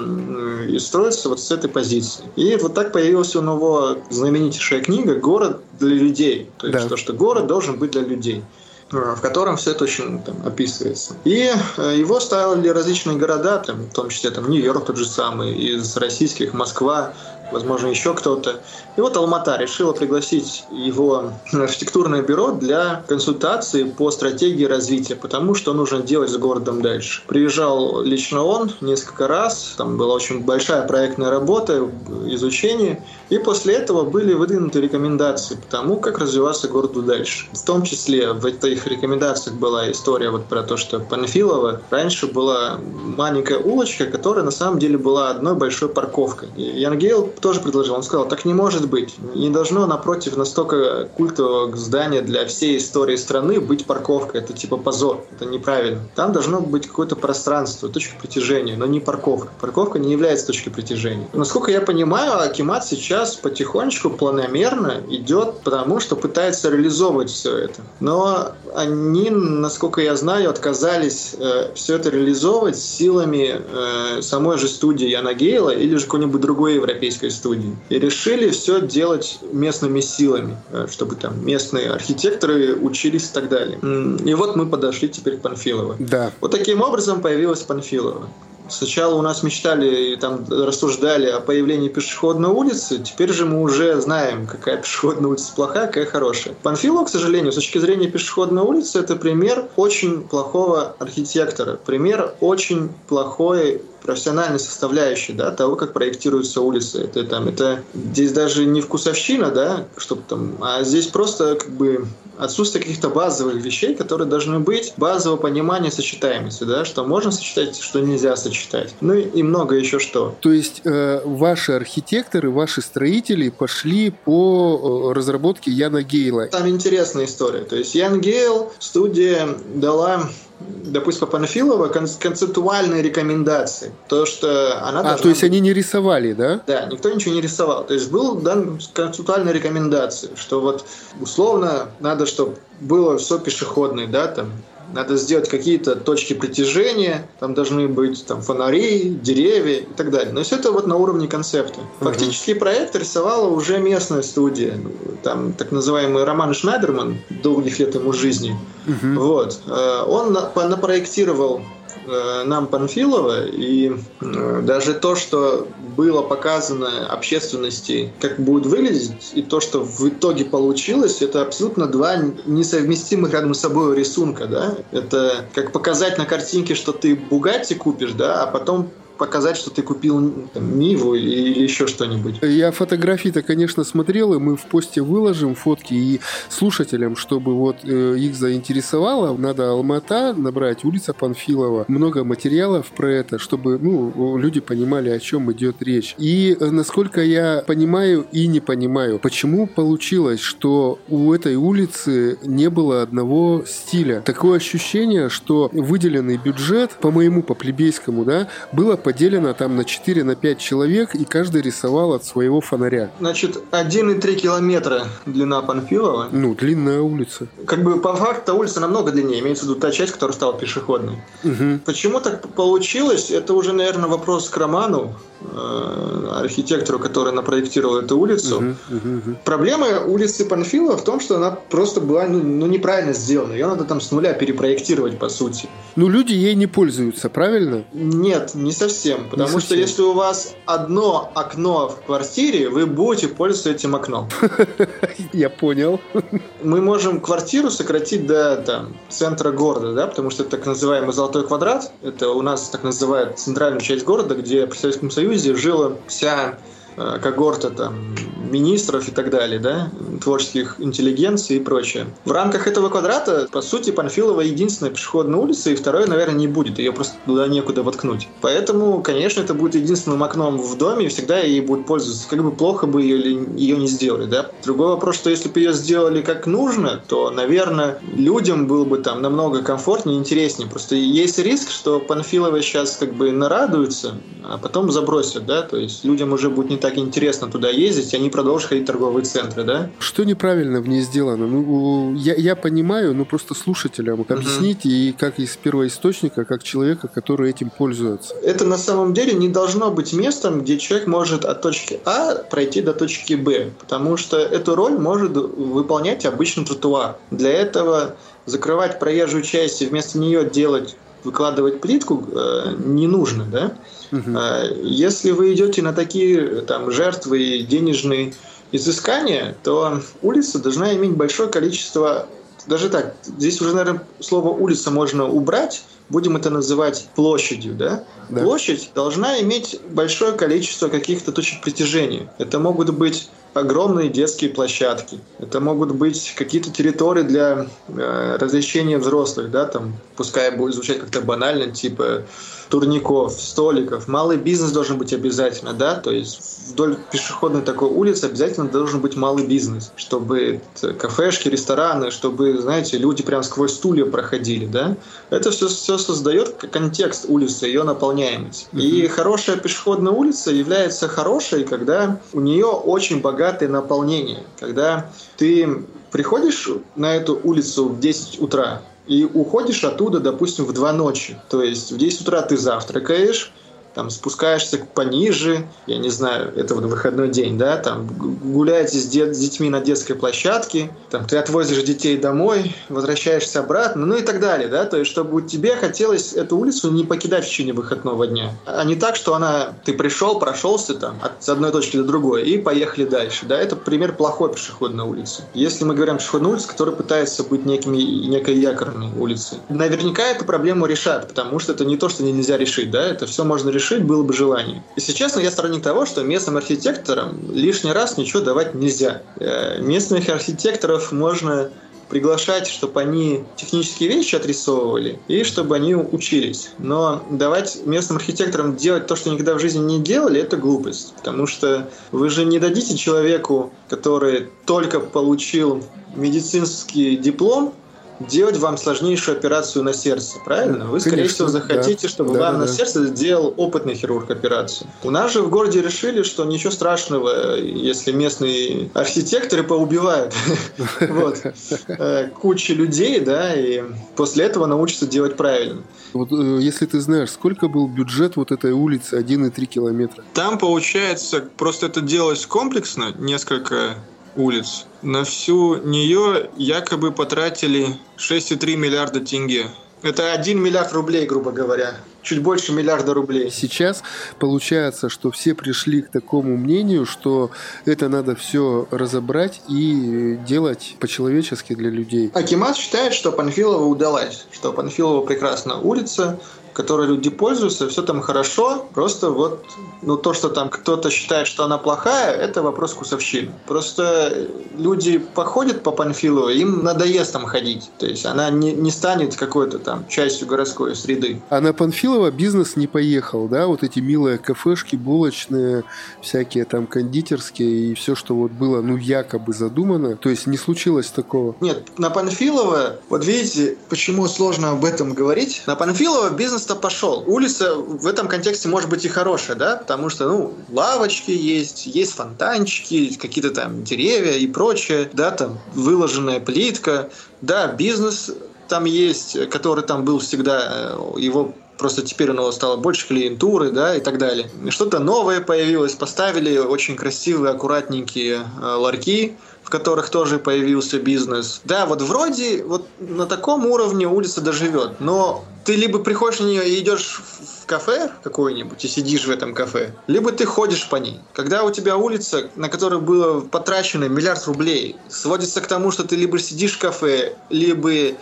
и строиться вот с этой позиции. И вот так появилась у него знаменитейшая книга «Город для людей». То есть да. то, что город должен быть для людей. Э, в котором все это очень там, описывается. И э, его ставили различные города, там, в том числе там, Нью-Йорк тот же самый, из российских, Москва, возможно, еще кто-то. И вот Алмата решила пригласить его архитектурное бюро для консультации по стратегии развития, потому что нужно делать с городом дальше. Приезжал лично он несколько раз, там была очень большая проектная работа, изучение, и после этого были выдвинуты рекомендации по тому, как развиваться городу дальше. В том числе в этих рекомендациях была история вот про то, что Панфилова раньше была маленькая улочка, которая на самом деле была одной большой парковкой. И Янгейл тоже предложил. Он сказал, так не может быть. Не должно напротив настолько культового здания для всей истории страны быть парковка. Это типа позор. Это неправильно. Там должно быть какое-то пространство, точка притяжения, но не парковка. Парковка не является точкой притяжения. Насколько я понимаю, Акимат сейчас потихонечку, планомерно идет, потому что пытается реализовывать все это. Но они, насколько я знаю, отказались э, все это реализовывать силами э, самой же студии Яна Гейла или же какой-нибудь другой европейской студии. И решили все делать местными силами, э, чтобы там местные архитекторы учились и так далее. И вот мы подошли теперь к Панфилову. Да. Вот таким образом появилась Панфилова. Сначала у нас мечтали и там рассуждали о появлении пешеходной улицы, теперь же мы уже знаем, какая пешеходная улица плохая, какая хорошая. Панфилов, к сожалению, с точки зрения пешеходной улицы, это пример очень плохого архитектора, пример очень плохой профессиональной составляющей да, того, как проектируются улицы. Это, там, это здесь даже не вкусовщина, да, чтобы там, а здесь просто как бы отсутствие каких-то базовых вещей, которые должны быть, базового понимания сочетаемости, да, что можно сочетать, что нельзя сочетать. Ну и много еще что. То есть э, ваши архитекторы, ваши строители пошли по э, разработке Яна Гейла. Там интересная история. То есть Ян Гейл, студия дала допустим, Панфилова концептуальные рекомендации. То, что она А, то есть они не рисовали, да? Да, никто ничего не рисовал. То есть был дан концептуальная рекомендация, что вот условно надо, чтобы было все пешеходное, да, там надо сделать какие-то точки притяжения, там должны быть там фонари, деревья и так далее. Но все это вот на уровне концепта. Фактически проект рисовала уже местная студия, там так называемый Роман Шнайдерман, долгих лет ему жизни. Uh-huh. Вот. Э, он напроектировал нам Панфилова, и э, даже то, что было показано общественности, как будет выглядеть, и то, что в итоге получилось, это абсолютно два несовместимых рядом с собой рисунка, да. Это как показать на картинке, что ты Бугатти купишь, да, а потом показать, что ты купил там, Ниву или еще что-нибудь. Я фотографии-то, конечно, смотрел, и мы в посте выложим фотки и слушателям, чтобы вот э, их заинтересовало, надо Алмата набрать, улица Панфилова, много материалов про это, чтобы ну, люди понимали, о чем идет речь. И э, насколько я понимаю и не понимаю, почему получилось, что у этой улицы не было одного стиля. Такое ощущение, что выделенный бюджет, по моему, по плебейскому, да, было поделено там на 4 на 5 человек, и каждый рисовал от своего фонаря. Значит, 1,3 километра длина Панфилова. Ну, длинная улица. Как бы по факту улица намного длиннее, имеется в виду та часть, которая стала пешеходной. Угу. Почему так получилось, это уже, наверное, вопрос к Роману, э, архитектору, который напроектировал эту улицу. Угу, угу. Проблема улицы Панфилова в том, что она просто была ну, ну, неправильно сделана. Ее надо там с нуля перепроектировать, по сути. Ну, люди ей не пользуются, правильно? Нет, не совсем совсем. Потому не что совсем. если у вас одно окно в квартире, вы будете пользоваться этим окном. Я понял. Мы можем квартиру сократить до там, центра города, да, потому что это так называемый золотой квадрат. Это у нас так называют центральную часть города, где при Советском Союзе жила вся когорта там министров и так далее, да, творческих интеллигенций и прочее. В рамках этого квадрата, по сути, Панфилова единственная пешеходная улица, и второй, наверное, не будет. Ее просто туда некуда воткнуть. Поэтому, конечно, это будет единственным окном в доме, и всегда ей будут пользоваться. Как бы плохо бы ее, ее не сделали, да. Другой вопрос, что если бы ее сделали как нужно, то, наверное, людям было бы там намного комфортнее интереснее. Просто есть риск, что Панфилова сейчас как бы нарадуется, а потом забросят, да, то есть людям уже будет не так так интересно туда ездить, они продолжат ходить в торговые центры, да? Что неправильно в ней сделано? Ну, я, я понимаю, но просто слушателям объясните, uh-huh. и как из первоисточника, как человека, который этим пользуется. Это на самом деле не должно быть местом, где человек может от точки А пройти до точки Б, потому что эту роль может выполнять обычный тротуар. Для этого закрывать проезжую часть и вместо нее делать выкладывать плитку э, не нужно, да? Угу. Если вы идете на такие там жертвы и денежные изыскания, то улица должна иметь большое количество даже так, здесь уже, наверное, слово улица можно убрать, будем это называть площадью, да? да? Площадь должна иметь большое количество каких-то точек притяжения. Это могут быть огромные детские площадки. Это могут быть какие-то территории для э, размещения взрослых, да, там, пускай будет звучать как-то банально, типа турников, столиков. Малый бизнес должен быть обязательно, да, то есть вдоль пешеходной такой улицы обязательно должен быть малый бизнес, чтобы кафешки, рестораны, чтобы, знаете, люди прям сквозь стулья проходили, да. Это все, все создает контекст улицы, ее наполняемость. Mm-hmm. И хорошая пешеходная улица является хорошей, когда у нее очень богатое наполнение, когда ты приходишь на эту улицу в 10 утра, и уходишь оттуда, допустим, в 2 ночи. То есть в 10 утра ты завтракаешь, там спускаешься пониже, я не знаю, это вот выходной день, да, там гуляете с, дет, с детьми на детской площадке, там ты отвозишь детей домой, возвращаешься обратно, ну и так далее, да, то есть чтобы тебе хотелось эту улицу не покидать в течение выходного дня, а не так, что она, ты пришел, прошелся там от с одной точки до другой и поехали дальше, да, это пример плохой пешеходной улицы. Если мы говорим пешеходной улице, которая пытается быть некими, некой якорной улицей, наверняка эту проблему решат, потому что это не то, что нельзя решить, да, это все можно решить решить было бы желание. Если честно, я сторонник того, что местным архитекторам лишний раз ничего давать нельзя. Э, местных архитекторов можно приглашать, чтобы они технические вещи отрисовывали и чтобы они учились. Но давать местным архитекторам делать то, что никогда в жизни не делали, это глупость. Потому что вы же не дадите человеку, который только получил медицинский диплом, делать вам сложнейшую операцию на сердце, правильно? Вы, скорее Конечно, всего, захотите, да. чтобы да, вам да, на да. сердце сделал опытный хирург операцию. У нас же в городе решили, что ничего страшного, если местные архитекторы поубивают вот, э, кучу людей, да, и после этого научатся делать правильно. Вот э, если ты знаешь, сколько был бюджет вот этой улицы 1,3 километра? Там, получается, просто это делалось комплексно, несколько улиц. На всю нее якобы потратили 6,3 миллиарда тенге. Это 1 миллиард рублей, грубо говоря. Чуть больше миллиарда рублей. Сейчас получается, что все пришли к такому мнению, что это надо все разобрать и делать по-человечески для людей. Акимат считает, что Панфилова удалась, что Панфилова прекрасная улица, которой люди пользуются, все там хорошо, просто вот ну, то, что там кто-то считает, что она плохая, это вопрос вкусовщины. Просто люди походят по Панфилову, им надоест там ходить. То есть она не, не станет какой-то там частью городской среды. А на Панфилова бизнес не поехал, да? Вот эти милые кафешки, булочные, всякие там кондитерские и все, что вот было, ну, якобы задумано. То есть не случилось такого? Нет, на Панфилова, вот видите, почему сложно об этом говорить. На Панфилова бизнес просто пошел. Улица в этом контексте может быть и хорошая, да, потому что, ну, лавочки есть, есть фонтанчики, какие-то там деревья и прочее, да, там выложенная плитка, да, бизнес там есть, который там был всегда, э, его просто теперь у него стало больше клиентуры, да, и так далее. Что-то новое появилось, поставили очень красивые, аккуратненькие э, ларьки, в которых тоже появился бизнес. Да, вот вроде вот на таком уровне улица доживет, но ты либо приходишь на нее и идешь в кафе какое-нибудь и сидишь в этом кафе, либо ты ходишь по ней. Когда у тебя улица, на которой было потрачено миллиард рублей, сводится к тому, что ты либо сидишь в кафе, либо э,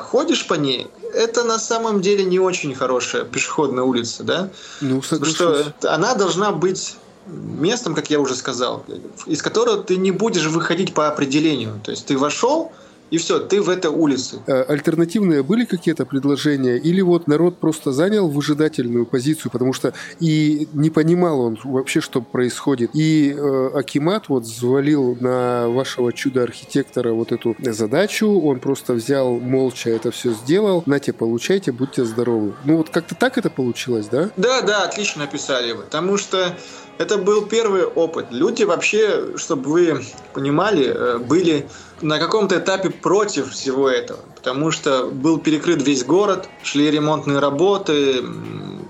ходишь по ней, это на самом деле не очень хорошая пешеходная улица, да? Ну, соглашусь. Что она должна быть местом, как я уже сказал, из которого ты не будешь выходить по определению. То есть ты вошел, и все, ты в этой улице. Э, альтернативные были какие-то предложения? Или вот народ просто занял выжидательную позицию, потому что и не понимал он вообще, что происходит. И э, Акимат вот взвалил на вашего чудо-архитектора вот эту задачу, он просто взял молча это все сделал, нате, получайте, будьте здоровы. Ну вот как-то так это получилось, да? Да, да, отлично описали вы. Потому что это был первый опыт. Люди вообще, чтобы вы понимали, э, были на каком-то этапе против всего этого, потому что был перекрыт весь город, шли ремонтные работы,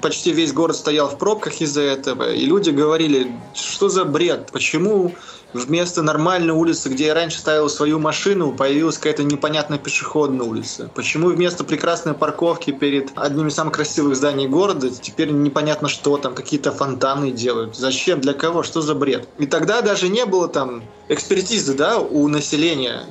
почти весь город стоял в пробках из-за этого, и люди говорили, что за бред, почему вместо нормальной улицы, где я раньше ставил свою машину, появилась какая-то непонятная пешеходная улица? Почему вместо прекрасной парковки перед одним из самых красивых зданий города теперь непонятно что там, какие-то фонтаны делают? Зачем? Для кого? Что за бред? И тогда даже не было там экспертизы, да, у населения,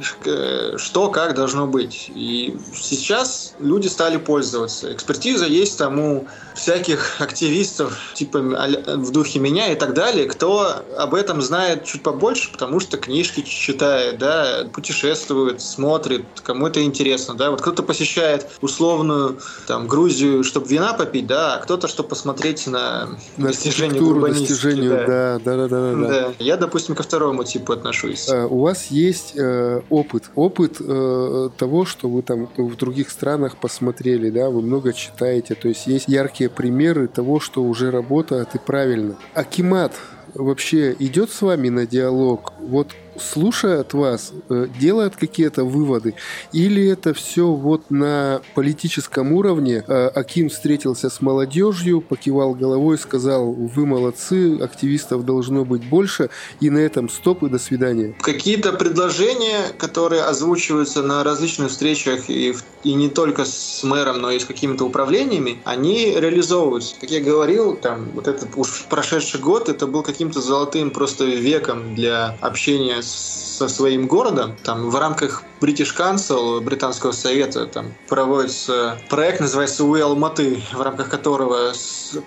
что как должно быть. И сейчас люди стали пользоваться. Экспертиза есть там у всяких активистов, типа в духе меня и так далее, кто об этом знает чуть побольше, потому что книжки читает, да, путешествует, смотрит, кому это интересно, да. Вот кто-то посещает условную там Грузию, чтобы вина попить, да, а кто-то, чтобы посмотреть на, на достижения достижению, да. Да, да, да, да, да. да. Я, допустим, ко второму типу отношусь. А, у вас есть э, опыт, опыт э, того, что вы там в других странах посмотрели, да, вы много читаете, то есть есть яркие примеры того, что уже работает и правильно. Акимат вообще идет с вами на диалог? Вот слушает вас, э, делает какие-то выводы, или это все вот на политическом уровне? Э, Аким встретился с молодежью, покивал головой, сказал, вы молодцы, активистов должно быть больше, и на этом стоп и до свидания. Какие-то предложения, которые озвучиваются на различных встречах и, и не только с мэром, но и с какими-то управлениями, они реализовываются. Как я говорил, там вот этот уж прошедший год, это был каким-то золотым просто веком для общения со своим городом. Там в рамках British Council, британского совета, там проводится проект, называется «We Алматы», в рамках которого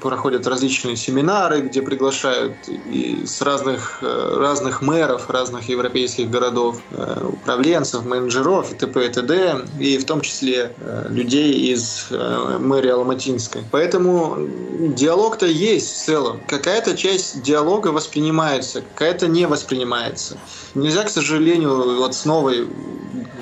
проходят различные семинары, где приглашают и с разных, э, разных мэров, разных европейских городов, э, управленцев, менеджеров и т.п. и т.д., и в том числе э, людей из мэрии Алматинской. Поэтому диалог-то есть в целом. Какая-то часть диалога воспринимается, какая-то не воспринимается. Нельзя, к сожалению, вот с новой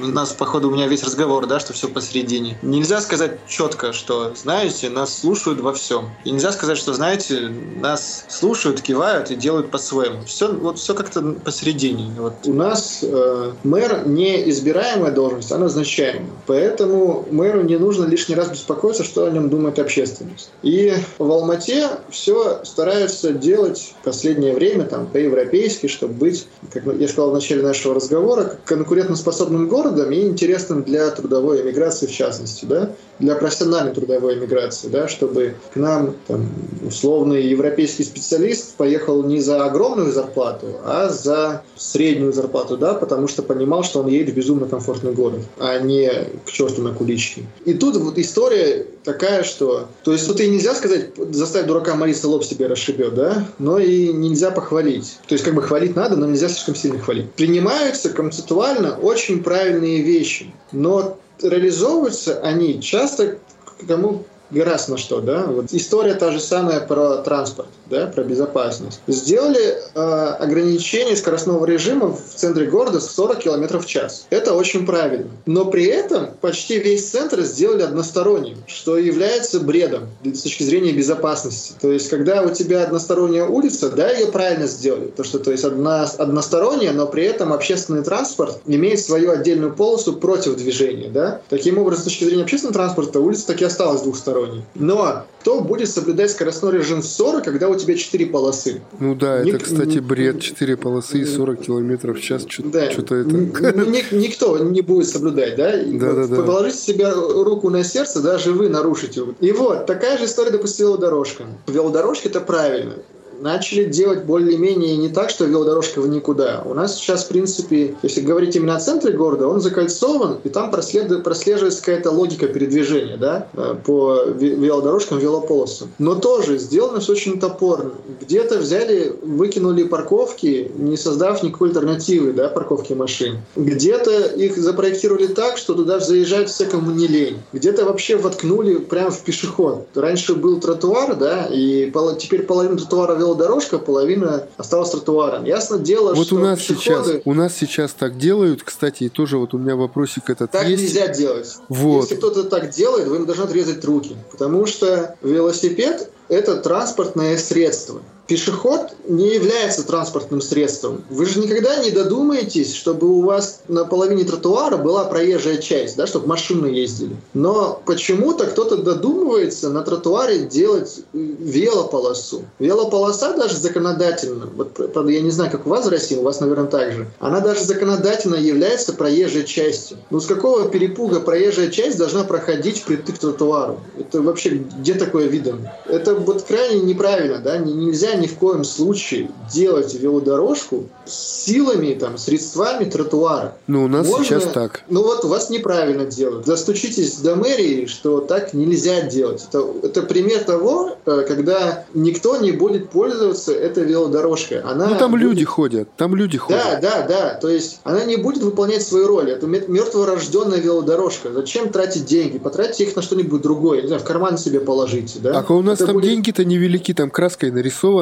у нас, походу, у меня весь разговор, да, что все посередине. Нельзя сказать четко, что, знаете, нас слушают во всем. И нельзя сказать, что, знаете, нас слушают, кивают и делают по-своему. Все, вот все как-то посередине. Вот у нас э, мэр не избираемая должность, а назначаемая. Поэтому мэру не нужно лишний раз беспокоиться, что о нем думает общественность. И в Алмате все стараются делать в последнее время там по-европейски, чтобы быть, как я сказал в начале нашего разговора, конкурентоспособным городом и интересным для трудовой эмиграции в частности, да, для профессиональной трудовой эмиграции, да, чтобы к нам там, условный европейский специалист поехал не за огромную зарплату, а за среднюю зарплату, да, потому что понимал, что он едет в безумно комфортный город, а не к черту на куличке. И тут вот история такая, что... То есть тут и нельзя сказать, заставить дурака молиться, лоб себе расшибет, да, но и нельзя похвалить. То есть как бы хвалить надо, но нельзя слишком сильно хвалить. Принимаются концептуально очень правильные вещи, но реализовываются они часто кому на что, да. Вот история та же самая про транспорт, да, про безопасность. Сделали э, ограничение скоростного режима в центре города 40 км в час. Это очень правильно. Но при этом почти весь центр сделали односторонним, что является бредом с точки зрения безопасности. То есть, когда у тебя односторонняя улица, да, ее правильно сделали. То, что то есть одна, односторонняя, но при этом общественный транспорт имеет свою отдельную полосу против движения, да. Таким образом, с точки зрения общественного транспорта, улица так и осталась двухсторонней двухсторонний. Но кто будет соблюдать скоростной режим 40, когда у тебя 4 полосы? Ну да, Ник... это, кстати, бред. 4 полосы и 40 километров в час. Что-то, да. это... Ник- никто не будет соблюдать, да? Да, да, да. Положите себе руку на сердце, даже вы нарушите. И вот, такая же история, допустим, велодорожка. Велодорожки – это правильно начали делать более-менее не так, что велодорожка в никуда. У нас сейчас, в принципе, если говорить именно о центре города, он закольцован, и там прослеживается какая-то логика передвижения да, э, по велодорожкам, велополосам. Но тоже сделано все очень топорно. Где-то взяли, выкинули парковки, не создав никакой альтернативы да, парковки машин. Где-то их запроектировали так, что туда заезжают все, кому не лень. Где-то вообще воткнули прямо в пешеход. Раньше был тротуар, да, и теперь половину тротуара вел дорожка, половина осталась тротуаром. Ясно дело, вот что у нас пешеходы... сейчас, у нас сейчас так делают, кстати, и тоже вот у меня вопросик этот так есть. нельзя делать. Вот. Если кто-то так делает, вы им должны отрезать руки, потому что велосипед это транспортное средство. Пешеход не является транспортным средством. Вы же никогда не додумаетесь, чтобы у вас на половине тротуара была проезжая часть, да, чтобы машины ездили. Но почему-то кто-то додумывается на тротуаре делать велополосу. Велополоса даже законодательно, вот, я не знаю, как у вас в России, у вас, наверное, так же, она даже законодательно является проезжей частью. Ну, с какого перепуга проезжая часть должна проходить впритык к тротуару? Это вообще где такое видно? Это вот крайне неправильно, да, нельзя ни в коем случае делать велодорожку силами, там, средствами тротуара. Ну, у нас Можно... сейчас так. Ну, вот вас неправильно делают. Застучитесь до мэрии, что так нельзя делать. Это, это пример того, э, когда никто не будет пользоваться этой велодорожкой. Она ну, там будет... люди ходят, там люди ходят. Да, да, да. То есть она не будет выполнять свою роль. Это мертворожденная велодорожка. Зачем тратить деньги? Потратьте их на что-нибудь другое. Не знаю, в карман себе положите. Да? А у нас это там будет... деньги-то невелики, там краской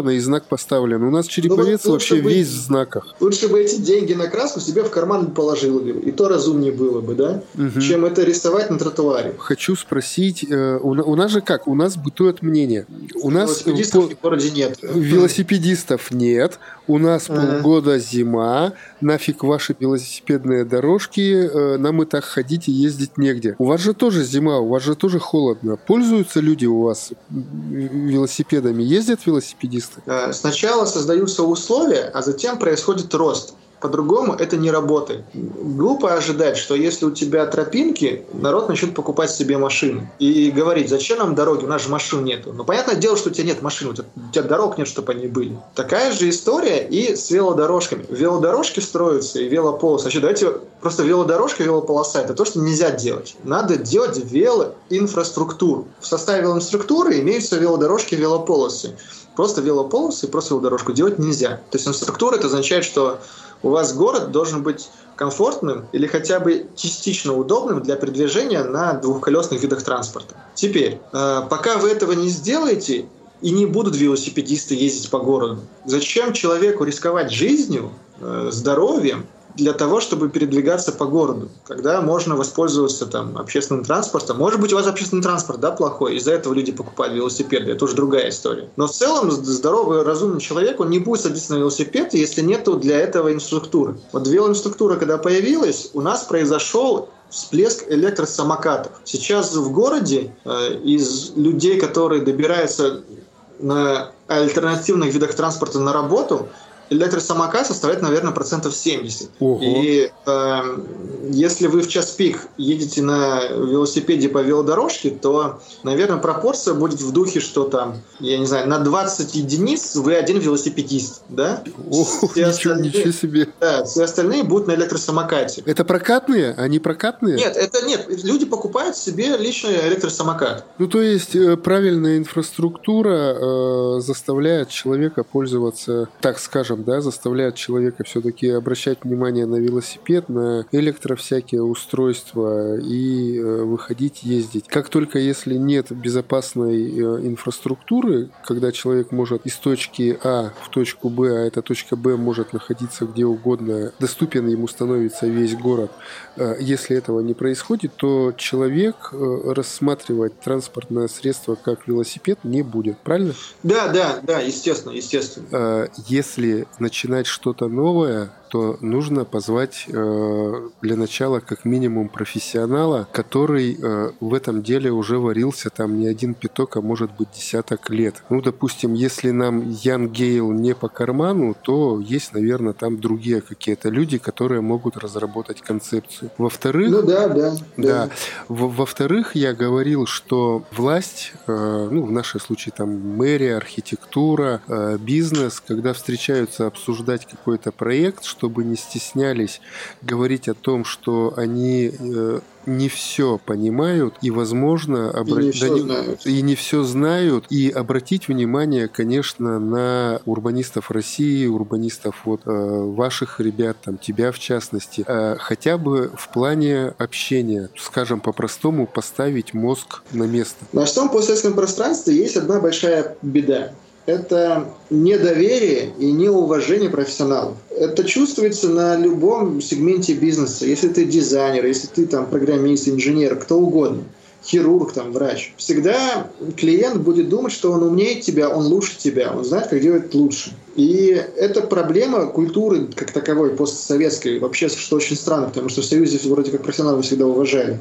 нарисовано и знак поставлен. У нас череповец ну, вообще быть... весь в знаках. Лучше бы эти деньги на краску себе в карман положил бы. И то разумнее было бы, да? Угу. Чем это рисовать на тротуаре. Хочу спросить, э, у, у нас же как? У нас бытует мнение. У нас велосипедистов по... в городе нет. Велосипедистов нет. У нас ага. полгода зима. Нафиг ваши велосипедные дорожки. Э, нам и так ходить и ездить негде. У вас же тоже зима, у вас же тоже холодно. Пользуются люди у вас велосипедами? Ездят велосипедисты? Э, сначала создаются условия, а затем происходит рост. По-другому это не работает. Глупо ожидать, что если у тебя тропинки, народ начнет покупать себе машины и говорить, зачем нам дороги, у нас же машин нету. Ну, понятное дело, что у тебя нет машин, у тебя, у тебя дорог нет, чтобы они были. Такая же история и с велодорожками. Велодорожки строятся и велополосы. Вообще, давайте просто велодорожка, велополоса – это то, что нельзя делать. Надо делать велоинфраструктуру. В составе велоинфраструктуры имеются велодорожки, велополосы. Просто велополосы и просто велодорожку делать нельзя. То есть инфраструктура – это означает, что у вас город должен быть комфортным или хотя бы частично удобным для передвижения на двухколесных видах транспорта. Теперь, э, пока вы этого не сделаете, и не будут велосипедисты ездить по городу. Зачем человеку рисковать жизнью, э, здоровьем для того, чтобы передвигаться по городу, когда можно воспользоваться там общественным транспортом. Может быть, у вас общественный транспорт, да, плохой, из-за этого люди покупают велосипеды, это уже другая история. Но в целом здоровый, разумный человек, он не будет садиться на велосипед, если нету для этого инфраструктуры. Вот велоинфраструктура, когда появилась, у нас произошел всплеск электросамокатов. Сейчас в городе э, из людей, которые добираются на альтернативных видах транспорта на работу, электросамокат составляет, наверное, процентов 70. Ого. И э, если вы в час пик едете на велосипеде по велодорожке, то, наверное, пропорция будет в духе, что там, я не знаю, на 20 единиц вы один велосипедист, да? О, все ничего, ничего себе. Да, все остальные будут на электросамокате. Это прокатные? Они прокатные? Нет, это нет. Люди покупают себе личный электросамокат. Ну, то есть э, правильная инфраструктура э, заставляет человека пользоваться, так скажем, да, заставляет человека все-таки обращать внимание на велосипед, на электро всякие устройства и э, выходить ездить. Как только если нет безопасной э, инфраструктуры, когда человек может из точки А в точку Б, а эта точка Б может находиться где угодно, доступен ему становится весь город. Э, если этого не происходит, то человек рассматривать транспортное средство как велосипед не будет, правильно? Да, да, да, естественно, естественно. Если начинать что-то новое, то нужно позвать э, для начала как минимум профессионала, который э, в этом деле уже варился там не один пяток, а может быть десяток лет. Ну, допустим, если нам Ян Гейл не по карману, то есть, наверное, там другие какие-то люди, которые могут разработать концепцию. Во-вторых, ну да, да, да. да. Во-вторых, я говорил, что власть, э, ну, в нашем случае там мэрия, архитектура, бизнес, когда встречаются обсуждать какой-то проект, чтобы не стеснялись говорить о том, что они э, не все понимают и, возможно, обра... и, не все знают. и не все знают. И обратить внимание, конечно, на урбанистов России, урбанистов вот э, ваших ребят, там тебя в частности, э, хотя бы в плане общения, скажем по-простому, поставить мозг на место. На всем постсоветском пространстве есть одна большая беда это недоверие и неуважение профессионалов. Это чувствуется на любом сегменте бизнеса. Если ты дизайнер, если ты там программист, инженер, кто угодно, хирург, там, врач. Всегда клиент будет думать, что он умнее тебя, он лучше тебя, он знает, как делать лучше. И это проблема культуры как таковой, постсоветской, вообще, что очень странно, потому что в Союзе вроде как профессионалов всегда уважали.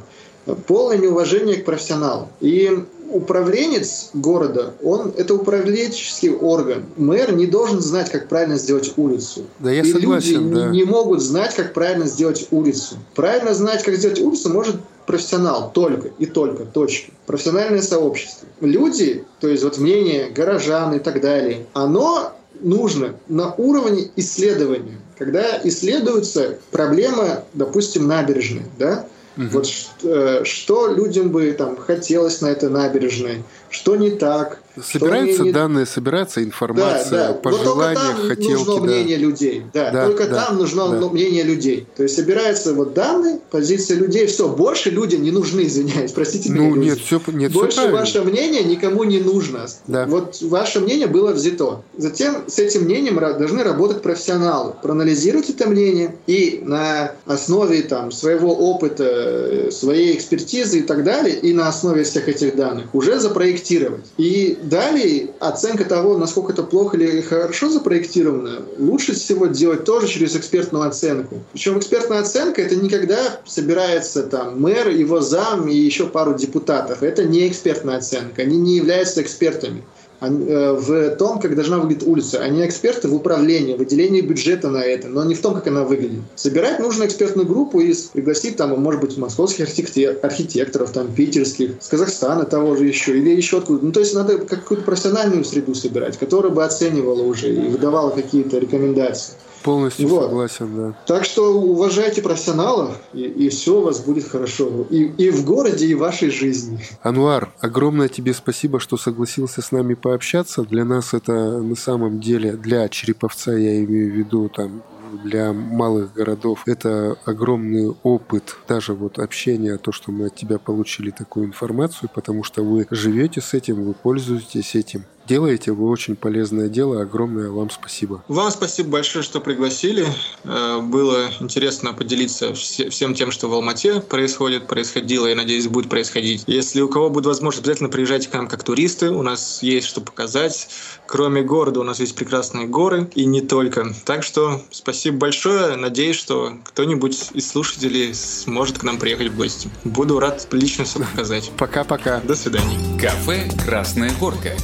Полное неуважение к профессионалу. И управленец города, он это управленческий орган. Мэр не должен знать, как правильно сделать улицу. Да, я и согласен, люди да. не, могут знать, как правильно сделать улицу. Правильно знать, как сделать улицу, может профессионал, только и только, точки. Профессиональное сообщество. Люди, то есть вот мнение горожан и так далее, оно нужно на уровне исследования. Когда исследуется проблема, допустим, набережной, да, Угу. Вот что, что людям бы там хотелось на этой набережной, что не так, Собираются не... данные, собирается информация, да, да. пожелания, только там нужно да. мнение людей. Да, да только да, там нужно да. мнение людей. То есть собираются вот данные, позиция людей, все, больше людям не нужны, извиняюсь, простите ну, меня. нет, все, нет, больше все ваше мнение никому не нужно. Да. Вот ваше мнение было взято. Затем с этим мнением должны работать профессионалы, проанализировать это мнение и на основе там своего опыта, своей экспертизы и так далее, и на основе всех этих данных уже запроектировать. И далее оценка того, насколько это плохо или хорошо запроектировано, лучше всего делать тоже через экспертную оценку. Причем экспертная оценка это никогда собирается там мэр, его зам и еще пару депутатов. Это не экспертная оценка, они не являются экспертами. Э, в том, как должна выглядеть улица. Они эксперты в управлении, в выделении бюджета на это, но не в том, как она выглядит. Собирать нужно экспертную группу и пригласить там, может быть, московских архитекторов, там, питерских, с Казахстана того же еще, или еще откуда. Ну, то есть надо какую-то профессиональную среду собирать, которая бы оценивала уже и выдавала какие-то рекомендации. Полностью вот. согласен, да. Так что уважайте профессионалов, и, и все у вас будет хорошо. И, и в городе, и в вашей жизни. Ануар, огромное тебе спасибо, что согласился с нами пообщаться. Для нас это на самом деле, для Череповца, я имею в виду, там, для малых городов это огромный опыт даже вот общения, то, что мы от тебя получили такую информацию, потому что вы живете с этим, вы пользуетесь этим делаете вы очень полезное дело. Огромное вам спасибо. Вам спасибо большое, что пригласили. Э, было интересно поделиться всем тем, что в Алмате происходит, происходило и, надеюсь, будет происходить. Если у кого будет возможность, обязательно приезжайте к нам как туристы. У нас есть что показать. Кроме города у нас есть прекрасные горы и не только. Так что спасибо большое. Надеюсь, что кто-нибудь из слушателей сможет к нам приехать в гости. Буду рад лично все показать. Пока-пока. До свидания. Кафе «Красная горка».